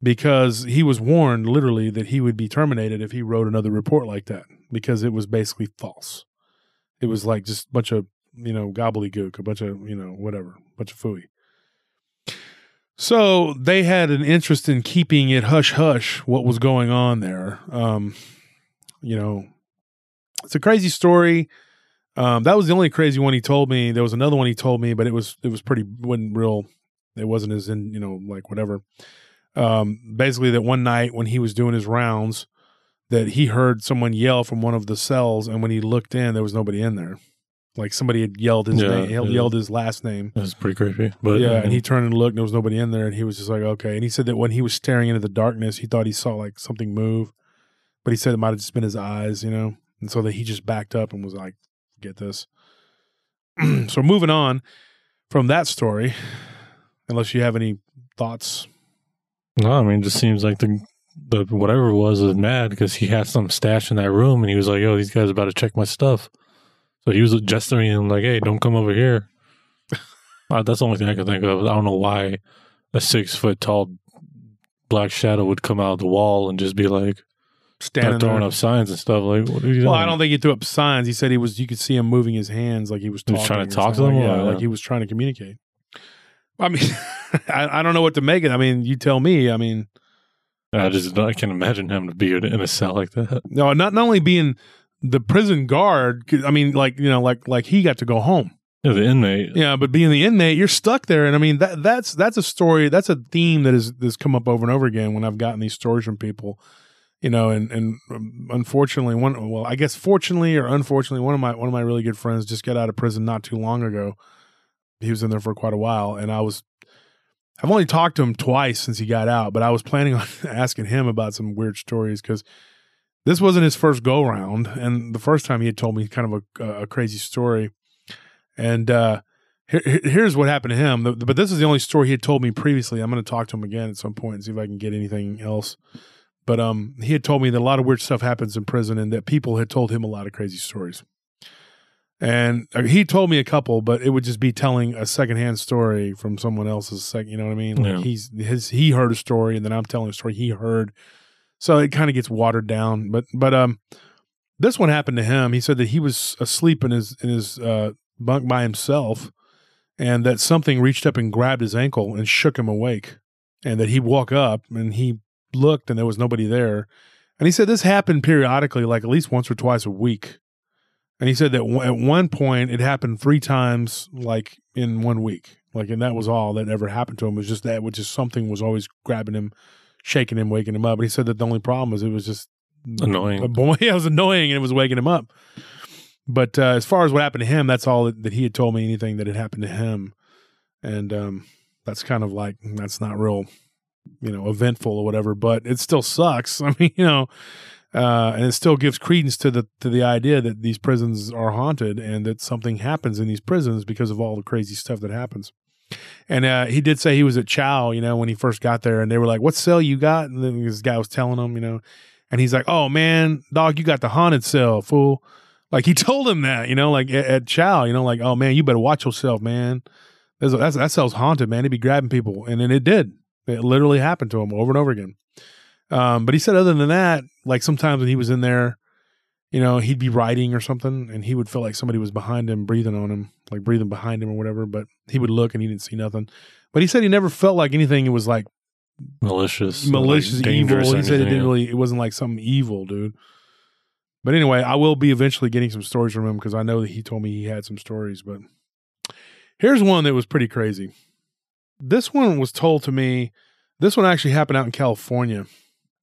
because he was warned literally that he would be terminated if he wrote another report like that because it was basically false. It was like just a bunch of, you know, gobbledygook, a bunch of, you know, whatever, bunch of fooey. So they had an interest in keeping it hush hush what was going on there. Um, you know, it's a crazy story. Um, that was the only crazy one he told me. There was another one he told me, but it was it was pretty wasn't real. It wasn't as in you know like whatever. Um, basically, that one night when he was doing his rounds, that he heard someone yell from one of the cells, and when he looked in, there was nobody in there. Like somebody had yelled his Yeah, name, yeah. yelled his last name. That's pretty creepy. But yeah, and he turned and looked, and there was nobody in there, and he was just like, okay. And he said that when he was staring into the darkness, he thought he saw like something move, but he said it might have just been his eyes, you know, and so that he just backed up and was like, "Get this." [CLEARS THROAT] so moving on from that story, unless you have any thoughts. no, I mean, it just seems like the the whatever it was was mad because he had some stash in that room, and he was like, "Yo, these guys about to check my stuff." So he was gesturing him like, "Hey, don't come over here." [LAUGHS] Uh, that's the only thing I can think of. I don't know why a six foot tall black shadow would come out of the wall and just be like Standing throwing there. up signs and stuff. Like, what are you Well, doing? I don't think he threw up signs. He said he was. You could see him moving his hands like he was He was trying to talk to them, Like, yeah, or- like he was trying to communicate. I mean, [LAUGHS] I, I don't know what to make it. I mean, you tell me. I mean, I just I can't imagine him to be in a cell like that. no, not not only being the prison guard, I mean, like you know, like like he got to go home. Yeah, the inmate. Yeah, but being the inmate, you're stuck there, and I mean that that's that's a story. That's a theme that has that's come up over and over again when I've gotten these stories from people. You know, and and um, unfortunately, one well, I guess fortunately or unfortunately, one of my one of my really good friends just got out of prison not too long ago. He was in there for quite a while, and I was. I've only talked to him twice since he got out, but I was planning on [LAUGHS] asking him about some weird stories because this wasn't his first go round, and the first time he had told me kind of a, a crazy story, and uh, here, here- here's what happened to him. The- But this is the only story he had told me previously. I'm going to talk to him again at some point and see if I can get anything else. But um, he had told me that a lot of weird stuff happens in prison, and that people had told him a lot of crazy stories. And uh, he told me a couple, but it would just be telling a secondhand story from someone else's second. You know what I mean? Like Yeah. he's his he heard a story, and then I'm telling a story he heard. So it kind of gets watered down. But but um, this one happened to him. He said that he was asleep in his in his uh, bunk by himself, and that something reached up and grabbed his ankle and shook him awake, and that he woke up and he looked and there was nobody there. And he said this happened periodically, like at least once or twice a week. And he said that w- at one point it happened three times, like in one week. Like, and that was all that ever happened to him was just that, which is something was always grabbing him, shaking him, waking him up. And he said that the only problem was it was just Annoying. boy. [LAUGHS] it was annoying and it was waking him up. But uh, as far as what happened to him, that's all that, that he had told me anything that had happened to him. And um, that's kind of like, that's not real, you know, eventful or whatever, but it still sucks. [LAUGHS] I mean, you know, uh, and it still gives credence to the to the idea that these prisons are haunted and that something happens in these prisons because of all the crazy stuff that happens. And uh, he did say he was at Chow, you know, when he first got there, and they were like, "What cell you got?" And then this guy was telling him, you know, and he's like, "Oh man, dog, you got the haunted cell, fool." Like he [LAUGHS] told him that, you know, like at, at Chow, you know, like, "Oh man, you better watch yourself, man. There's a, that's, that cell's haunted, man. He'd be grabbing people, and then it did. It literally happened to him over and over again. Um, but he said, other than that, like sometimes when he was in there, you know, he'd be riding or something, and he would feel like somebody was behind him, breathing on him, like breathing behind him or whatever. But he would look and he didn't see nothing. But he said he never felt like anything it was like malicious, malicious, like, evil. He said it didn't really, it wasn't like something evil, dude. But anyway, I will be eventually getting some stories from him because I know that he told me he had some stories. But here's one that was pretty crazy. This one was told to me. This one actually happened out in California.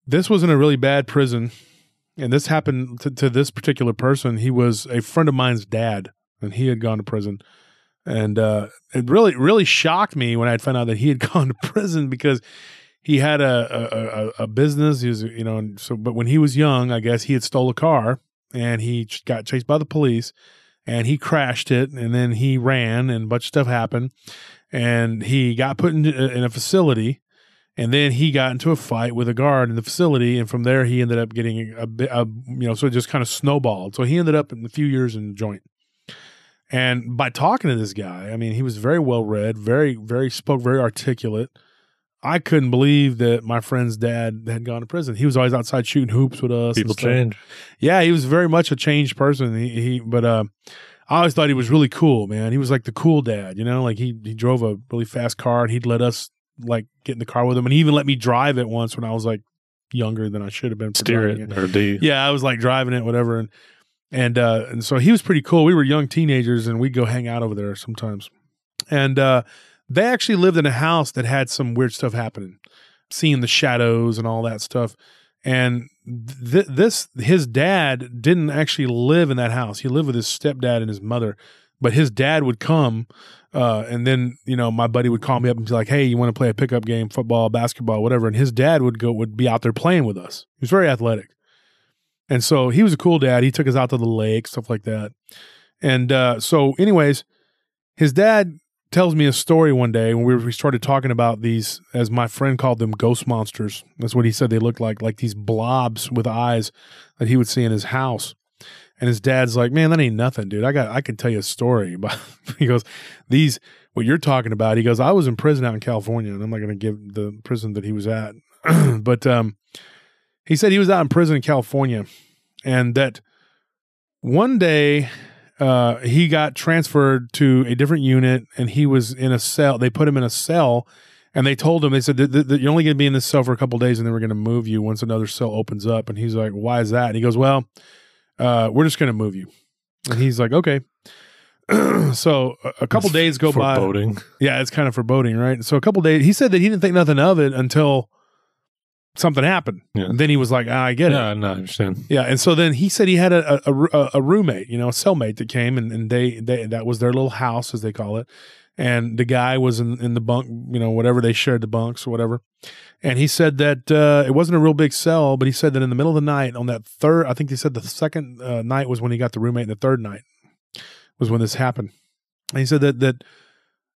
This was in a really bad prison, and this happened to, to this particular person. He was a friend of mine's dad, and he had gone to prison. And uh, it really, really shocked me when I found out that he had [LAUGHS] gone to prison because he had a, a, a, a business. He was, you know, so, but when he was young, I guess he had stole a car and he got chased by the police and he crashed it and then he ran and a bunch of stuff happened and he got put in, in a facility and then he got into a fight with a guard in the facility and from there he ended up getting a, bit, you know, so it just kind of snowballed. So he ended up in a few years in the joint. And by talking to this guy, I mean, he was very well read, very, very spoke very articulate. I couldn't believe that my friend's dad had gone to prison. He was always outside shooting hoops with us. People change. Yeah, he was very much a changed person. He, he but uh, I always thought he was really cool, man. He was like the cool dad, you know. Like he he drove a really fast car, and he'd let us like get in the car with him, and he even let me drive it once when I was like younger than I should have been. Steer driving it or do you? yeah, I was like driving it, whatever, and and uh, and so he was pretty cool. We were young teenagers, and we'd go hang out over there sometimes. And uh, they actually lived in a house that had some weird stuff happening, seeing the shadows and all that stuff. And th- this, his dad didn't actually live in that house. He lived with his stepdad and his mother. But his dad would come, uh, and then you know my buddy would call me up and be like, "Hey, you want to play a pickup game, football, basketball, whatever?" And his dad would go would be out there playing with us. He was very athletic. And so he was a cool dad. He took us out to the lake, stuff like that. And uh, so, anyways, his dad tells me a story one day when we, we started talking about these, as my friend called them, ghost monsters. That's what he said they looked like, like these blobs with eyes that he would see in his house. And his dad's like, "Man, that ain't nothing, dude. I got, I can tell you a story [LAUGHS] But he goes, "These, what you're talking about." He goes, "I was in prison out in California, and I'm not going to give the prison that he was at, [CLEARS THROAT] but um, he said he was out in prison in California, and that one day uh, he got transferred to a different unit, and he was in a cell. They put him in a cell, and they told him they said that, you're only going to be in this cell for a couple days, and then we're going to move you once another cell opens up. And he's like, "Why is that?" And he goes, "Well, uh, we're just going to move you." And he's like, "Okay." [CLEARS THROAT] so a, a couple It's days go by. Yeah, it's kind of foreboding, right? So a couple days, he said that he didn't think nothing of it until something happened. Yeah. And then he was like, ah, I get it. Yeah, no, I understand. Yeah, and so then he said he had a a, a, a roommate, you know, a cellmate that came, and, and they they that was their little house as they call it, and the guy was in in the bunk, you know, whatever they shared the bunks or whatever, and he said that uh, it wasn't a real big cell, but he said that in the middle of the night on that third, I think he said the second uh, night was when he got the roommate, and the third night was when this happened, and he said that that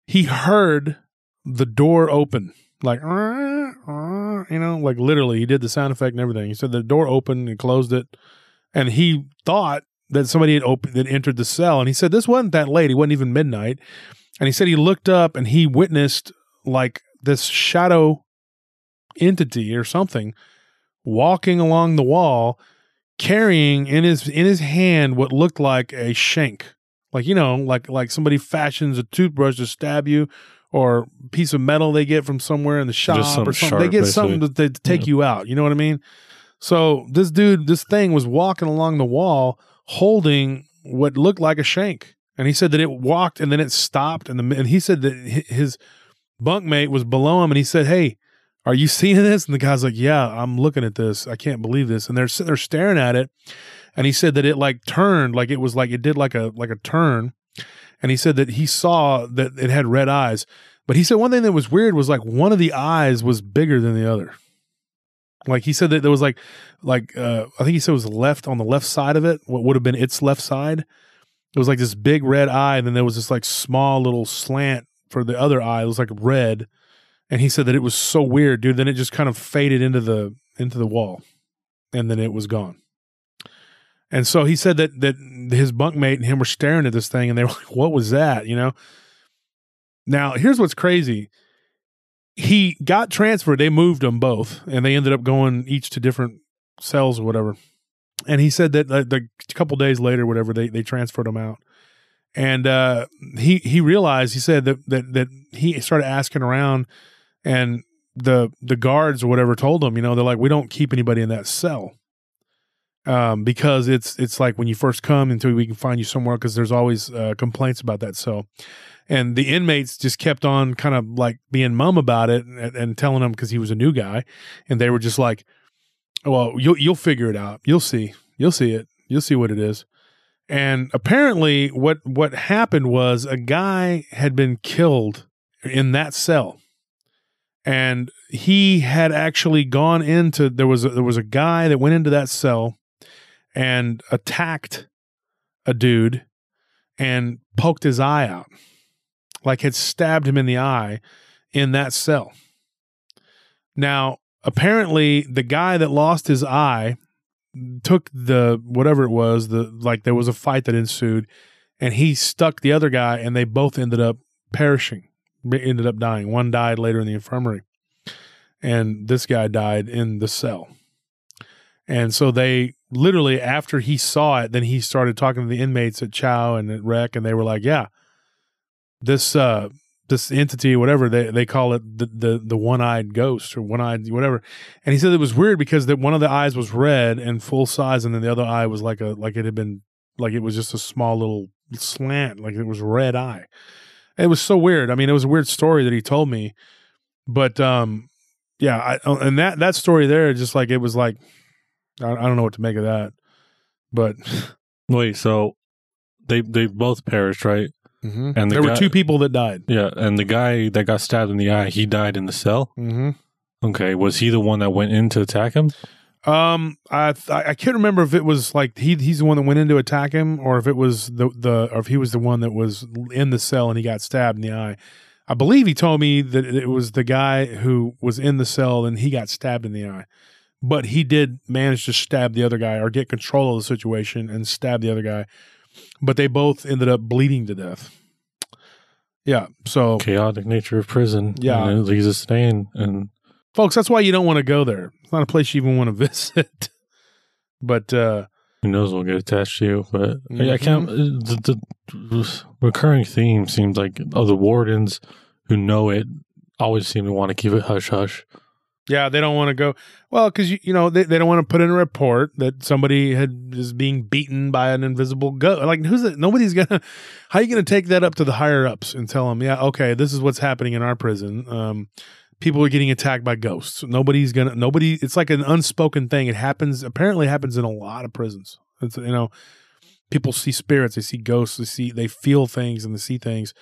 he heard the door open like you know like literally he did the sound effect and everything. He said the door opened and closed it and he thought that somebody had opened that entered the cell. And he said this wasn't that late it wasn't even midnight and he said he looked up and he witnessed like this shadow entity or something walking along the wall carrying in his in his hand what looked like a shank like you know like like somebody fashions a toothbrush to stab you or piece of metal they get from somewhere in the shop something or something. sharp, they get something to, to take Yeah. you out. You know what I mean? So this dude, this thing was walking along the wall holding what looked like a shank. And he said that it walked and then it stopped. And, the, and he said that his bunkmate was below him and he said, Hey, are you [LAUGHS] seeing this? And the guy's like, Yeah, I'm looking at this. I can't believe this. And they're sitting there staring at it. And he said that it like turned, like it was like it did like a like a turn. And he said that he saw that it had red eyes. But he said one thing that was weird was like one of the eyes was bigger than the other. Like he said that there was like like uh I think he said it was left on the left side of it, what would have been its left side. It was like this big red eye, and then there was this like small little slant for the other eye. It was like red. And he said that it was so weird, dude. Then it just kind of faded into the into the wall. And then it was gone. And so he said that that his bunkmate and him were staring at this thing and they were like, What was that? You know? Now, here's what's crazy. He got transferred. They moved them both, and they ended up going each to different cells or whatever. And he said that uh, the couple days later, whatever, they they transferred him out. And uh, he he realized he said that that that he started asking around, and the the guards or whatever told him, you know, they're like, we don't keep anybody in that cell. Um, because it's it's like when you first come until we can find you somewhere because there's always uh, complaints about that cell, and the inmates just kept on kind of like being mum about it and, and telling him because he was a new guy, and they were just like, well, you'll you'll figure it out, you'll see, you'll see it, you'll see what it is, and apparently what what happened was a guy had been killed in that cell. And he had actually gone into there was a, there was a guy that went into that cell and attacked a dude and poked his eye out like had stabbed him in the eye in that cell. Now apparently the guy that lost his eye took the whatever it was the like there was a fight that ensued and he stuck the other guy and they both ended up perishing ended up dying one died later in the infirmary and this guy died in the cell. And so they literally, after he saw it, then he started talking to the inmates at Chow and at Rec, and they were like, "Yeah, this uh, this entity, whatever they they call it, the the, the one eyed ghost or one eyed whatever." And he said it was weird because that one of the eyes was red and full size, and then the other eye was like a like it had been like it was just a small little slant, like it was red eye. It was so weird. I mean, it was a weird story that he told me, but um, yeah, I, and that that story there, just like it was like I, I don't know what to make of that, but Wait, so they they both perished, right? And the there were two people that died. Yeah, and the guy that got stabbed in the eye, he died in the cell. Mm-hmm. Okay, was he the one that went in to attack him? Um, I I I can't remember if it was like he he's the one that went in to attack him, or if it was the the or if he was the one that was in the cell and he got stabbed in the eye. I believe he told me that it was the guy who was in the cell and he got stabbed in the eye. But he did manage to stab the other guy or get control of the situation and stab the other guy. But they both ended up bleeding to death. Yeah. So Chaotic nature of prison. Yeah. and it leaves us staying. And folks, that's why you don't want to go there. It's not a place you even want to [LAUGHS] visit. but uh who knows We'll get attached to you. But I- I Mm-hmm. can't. The, the recurring theme seems like of the wardens who know it always seem to want to keep it hush hush. Yeah, they don't want to go. Well, because you, you know they, they don't want to put in a report that somebody had is being beaten by an invisible ghost. Like who's it? Nobody's [LAUGHS] gonna. How are you gonna take that up to the higher ups and tell them, yeah, okay, this is what's happening in our prison. Um, people are getting attacked by ghosts. Nobody's gonna. Nobody. It's like an unspoken thing. It happens. Apparently, happens in a lot of prisons. It's you know, people see spirits. They see ghosts. They see. They feel things and they see things.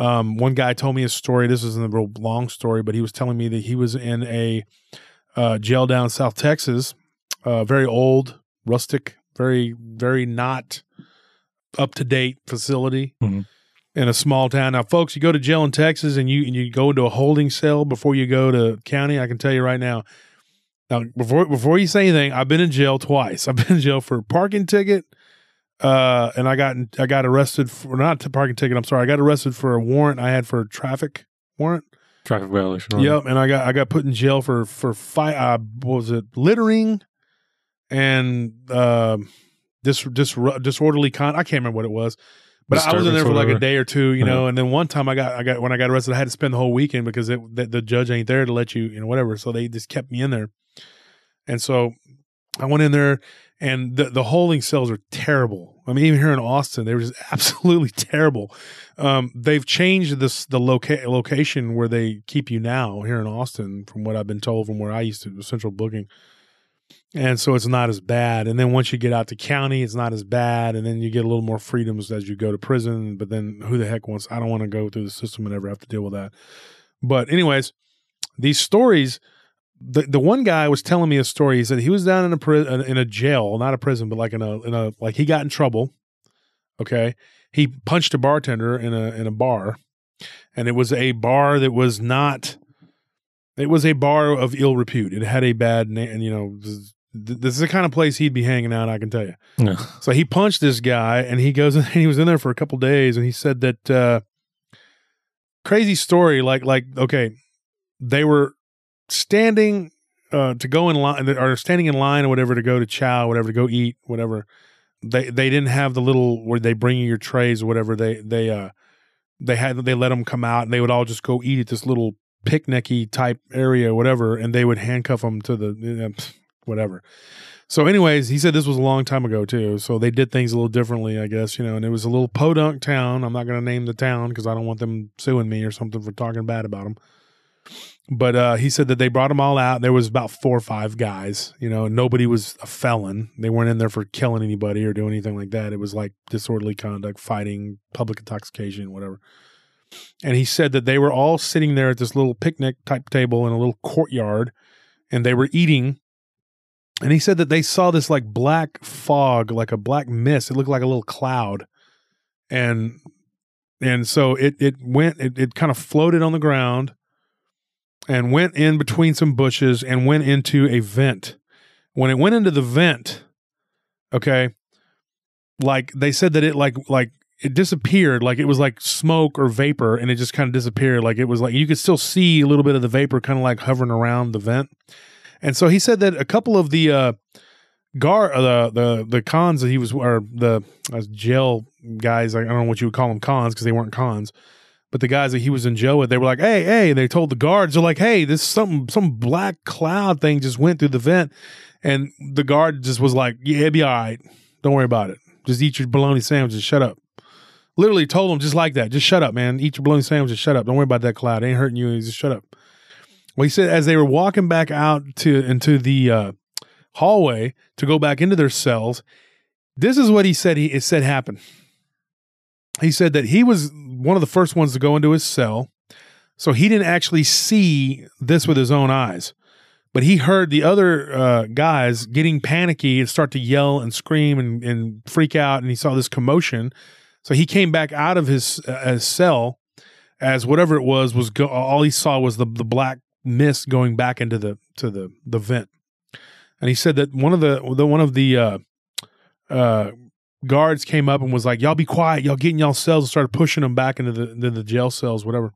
Um, one guy told me a story. This isn't a real long story, but he was telling me that he was in a uh, jail down in South Texas, uh, very old, rustic, very, very not up to date facility Mhm. in a small town. Now, folks, you go to jail in Texas and you and you go into a holding cell before you go to county. I can tell you right now. Now, before before you say anything, I've been in jail twice. [LAUGHS] I've been in jail for a parking ticket. Uh, and I got I got arrested for not a parking ticket. I'm sorry, I got arrested for a warrant I had for a traffic warrant. Traffic violation. right? Yep, and I got I got put in jail for for fi- uh, what was it littering and uh, dis, dis, disorderly con. I can't remember what it was, but I was in there for like a day or two, you Yeah. know. And then one time I got I got when I got arrested, I had to spend the whole weekend because it, the, the judge ain't there to let you you know whatever. So they just kept me in there, and so I went in there, and the the holding cells are terrible. I mean, even here in Austin, they were just [LAUGHS] absolutely terrible. Um, they've changed this the loca- location where they keep you now here in Austin, from what I've been told from where I used to central booking, and so it's not as bad. And then once you get out to county, it's not as bad, and then you get a little more freedoms as you go to prison. But then who the heck wants? I don't want to go through the system and ever have to deal with that. But anyways, these stories the the one guy was telling me a story. He said he was down in a pri- in a jail, not a prison, but like in a in a like he got in trouble. Okay, he punched a bartender in a in a bar, and it was a bar that was not. It was a bar of ill repute. It had a bad name, and you know this, is the kind of place he'd be hanging out. I can tell you. Yeah. So he punched this guy, and he goes and [LAUGHS] he was in there for a couple days, and he said that uh, crazy story. Like like okay, they were standing uh, to go in line or standing in line or whatever to go to chow, whatever to go eat, whatever. They they didn't have the little where they bring you your trays or whatever. They they uh they had they let them come out and they would all just go eat at this little picnicky type area, whatever, and they would handcuff them to the whatever. So, anyways, he said this was a long time ago too. So they did things a little differently, I guess, you know. And it was a little podunk town. I'm not going to name the town because I don't want them suing me or something for talking bad about them. But uh, he said that they brought them all out. There was about four or five guys. You know, nobody was a felon. They weren't in there for killing anybody or doing anything like that. It was like disorderly conduct, fighting, public intoxication, whatever. And he said that they were all sitting there at this little picnic type table in a little courtyard, and they were eating. And he said that they saw this like black fog, like a black mist. It looked like a little cloud, and and so it it went. It, it kind of floated on the ground and went in between some bushes and went into a vent. When it went into the vent, okay, like they said that it like like it disappeared like it was like smoke or vapor and it just kind of disappeared like it was like you could still see a little bit of the vapor kind of like hovering around the vent and so he said that a couple of the uh guard uh, the the the cons that he was or the uh, jail guys i don't know what you would call them cons because they weren't cons but the guys that he was in jail with they were like hey hey and they told the guards they're like hey this something some black cloud thing just went through the vent and the guard just was like yeah it'll be all right don't worry about it just eat your bologna sandwiches shut up literally told him just like that. Just shut up, man. Eat your bologna sandwich and shut up. Don't worry about that cloud. It ain't hurting you. Just shut up. Well, he said as they were walking back out to into the uh, hallway to go back into their cells, this is what he said. He it said happened. He said that he was one of the first ones to go into his cell, so he didn't actually see this with his own eyes. But he heard the other uh, guys getting panicky and start to yell and scream and, and freak out, and he saw this commotion. So he came back out of his, uh, his cell as whatever it was was go- all he saw was the the black mist going back into the to the the vent. And he said that one of the the one of the uh, uh, guards came up and was like, "Y'all be quiet. Y'all get in y'all cells." And started pushing them back into the into the jail cells, whatever.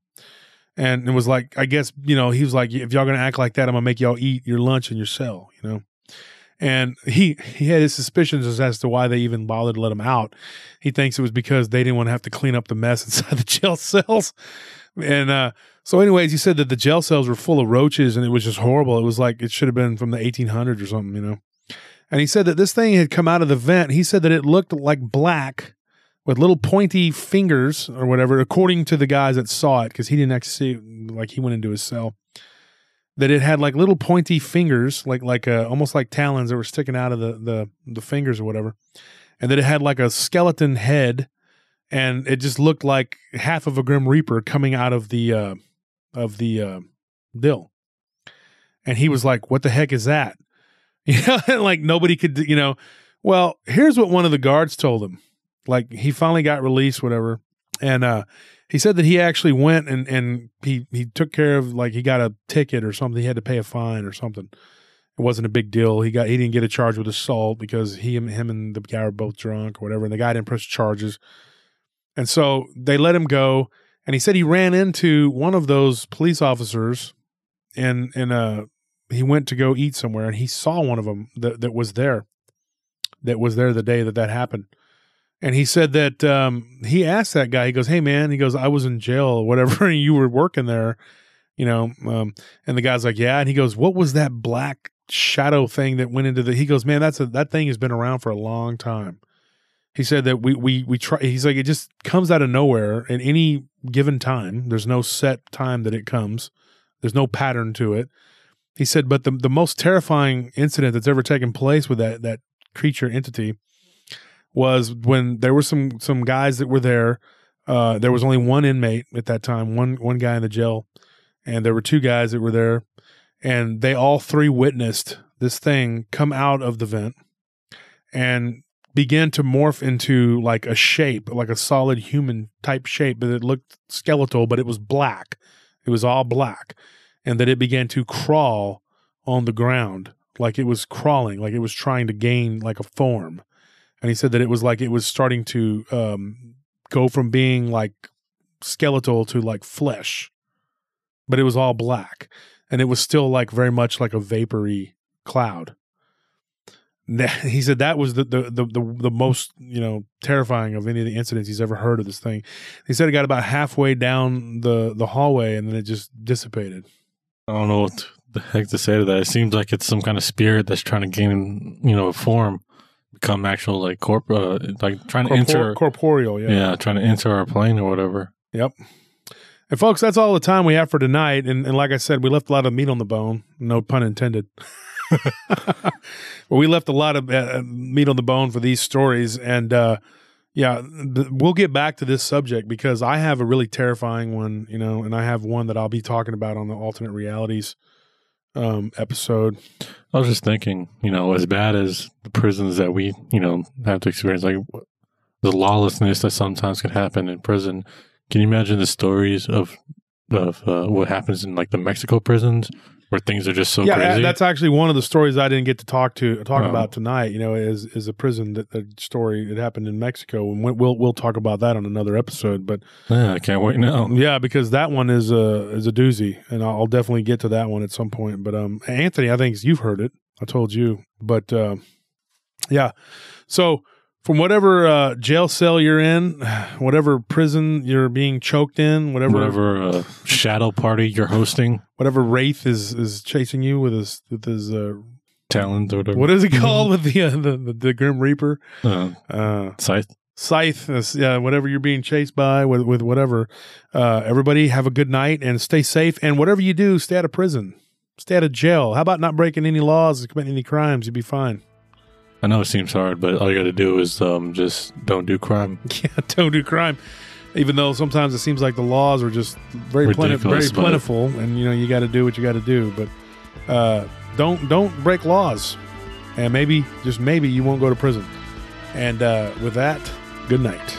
And it was like, I guess you know, he was like, "If y'all gonna act like that, I'm gonna make y'all eat your lunch in your cell," you know and he he had his suspicions as to why they even bothered to let him out. He thinks it was because they didn't want to have to clean up the mess [LAUGHS] inside the jail cells. And uh, so, anyways, he said that the jail cells were full of roaches and it was just horrible. It was like it should have been from the 1800s or something, you know. And he said that this thing had come out of the vent. He said that it looked like black with little pointy fingers or whatever, according to the guys that saw it, because he didn't actually see like he went into his cell that it had like little pointy fingers, like like uh, almost like talons that were sticking out of the the the fingers or whatever, and that it had like a skeleton head, and it just looked like half of a grim reaper coming out of the uh, of the uh, dill. And he was like, "What the heck is that?" [LAUGHS] You know, like nobody could, you know. Well, here's what one of the guards told him. Like he finally got released, whatever, and uh he said that he actually went and and he he took care of like he got a ticket or something. He had to pay a fine or something. It wasn't a big deal. He got he didn't get a charge with assault because he him and the guy were both drunk or whatever, and the guy didn't press charges. And so they let him go. And he said he ran into one of those police officers, and in uh he went to go eat somewhere, and he saw one of them that that was there, that was there the day that that happened and he said that um, he asked that guy, he goes, Hey man, he goes, I was in jail or whatever, [LAUGHS] and you were working there, you know. Um, and the guy's like, Yeah. And he goes, What was that black shadow thing that went into the he goes, Man, that's a that thing has been around for a long time. He said that we we we try he's like, it just comes out of nowhere at any given time. There's no set time that it comes. There's no pattern to it. He said, but the the most terrifying incident that's ever taken place with that that creature entity was when there were some some guys that were there. Uh, there was only one inmate at that time, one one guy in the jail, and there were two guys that were there, and they all three witnessed this thing come out of the vent and began to morph into like a shape, like a solid human type shape, but it looked skeletal, but it was black. It was all black, and that it began to crawl on the ground like it was crawling, like it was trying to gain like a form and he said that it was like it was starting to um, go from being like skeletal to like flesh, but it was all black, and it was still like very much like a vapory cloud. [LAUGHS] He said that was the, the the the the, most you know terrifying of any of the incidents he's ever heard of this thing. He said it got about halfway down the the hallway and then it just dissipated. I don't know what the heck to say to that. It seems like it's some kind of spirit that's trying to gain you know a form become actual like corp uh, like trying to Corpor- enter corporeal yeah. Yeah trying to enter our plane or whatever. Yep. And folks that's all the time we have for tonight. And, and like i said we left a lot of meat on the bone. No pun intended. [LAUGHS] But we left a lot of uh, meat on the bone for these stories. And uh, yeah we'll get back to this subject because i have a really terrifying one you know and i have one that i'll be talking about on the alternate realities um, episode. I was just thinking, you know, as bad as the prisons that we, you know, have to experience, like the lawlessness that sometimes can happen in prison. Can you imagine the stories of of uh, what happens in like the Mexico prisons, where things are just so yeah, crazy. that's actually one of the stories I didn't get to talk to talk Oh. about tonight. You know, is is a prison that the story that happened in Mexico, and we- we'll we'll talk about that on another episode. But yeah, I can't wait now. yeah, because that one is a is a doozy, and I'll I'll definitely get to that one at some point. But um, Anthony, I think you've heard it. I told you, but uh, yeah. So from whatever uh, jail cell you're in, [SIGHS] whatever prison you're being choked in, whatever Whatever uh, shadow party you're hosting, whatever wraith is is chasing you with his with his uh, talent or whatever. what is it called? With [LAUGHS] the, uh, the the the grim reaper? Uh, uh scythe. scythe is, yeah whatever you're being chased by with with whatever. Uh everybody have a good night and stay safe. And whatever you do stay out of prison. Stay out of jail. How about not breaking any laws and committing any crimes? You'd be fine I know it seems hard, but all you got to do is um, just don't do crime. [LAUGHS] yeah don't do crime. Even though sometimes it seems like the laws are just very plenty, very Ridiculous, but- plentiful and you know you got to do what you got to do but uh don't don't break laws. And maybe just maybe you won't go to prison. And uh with that good night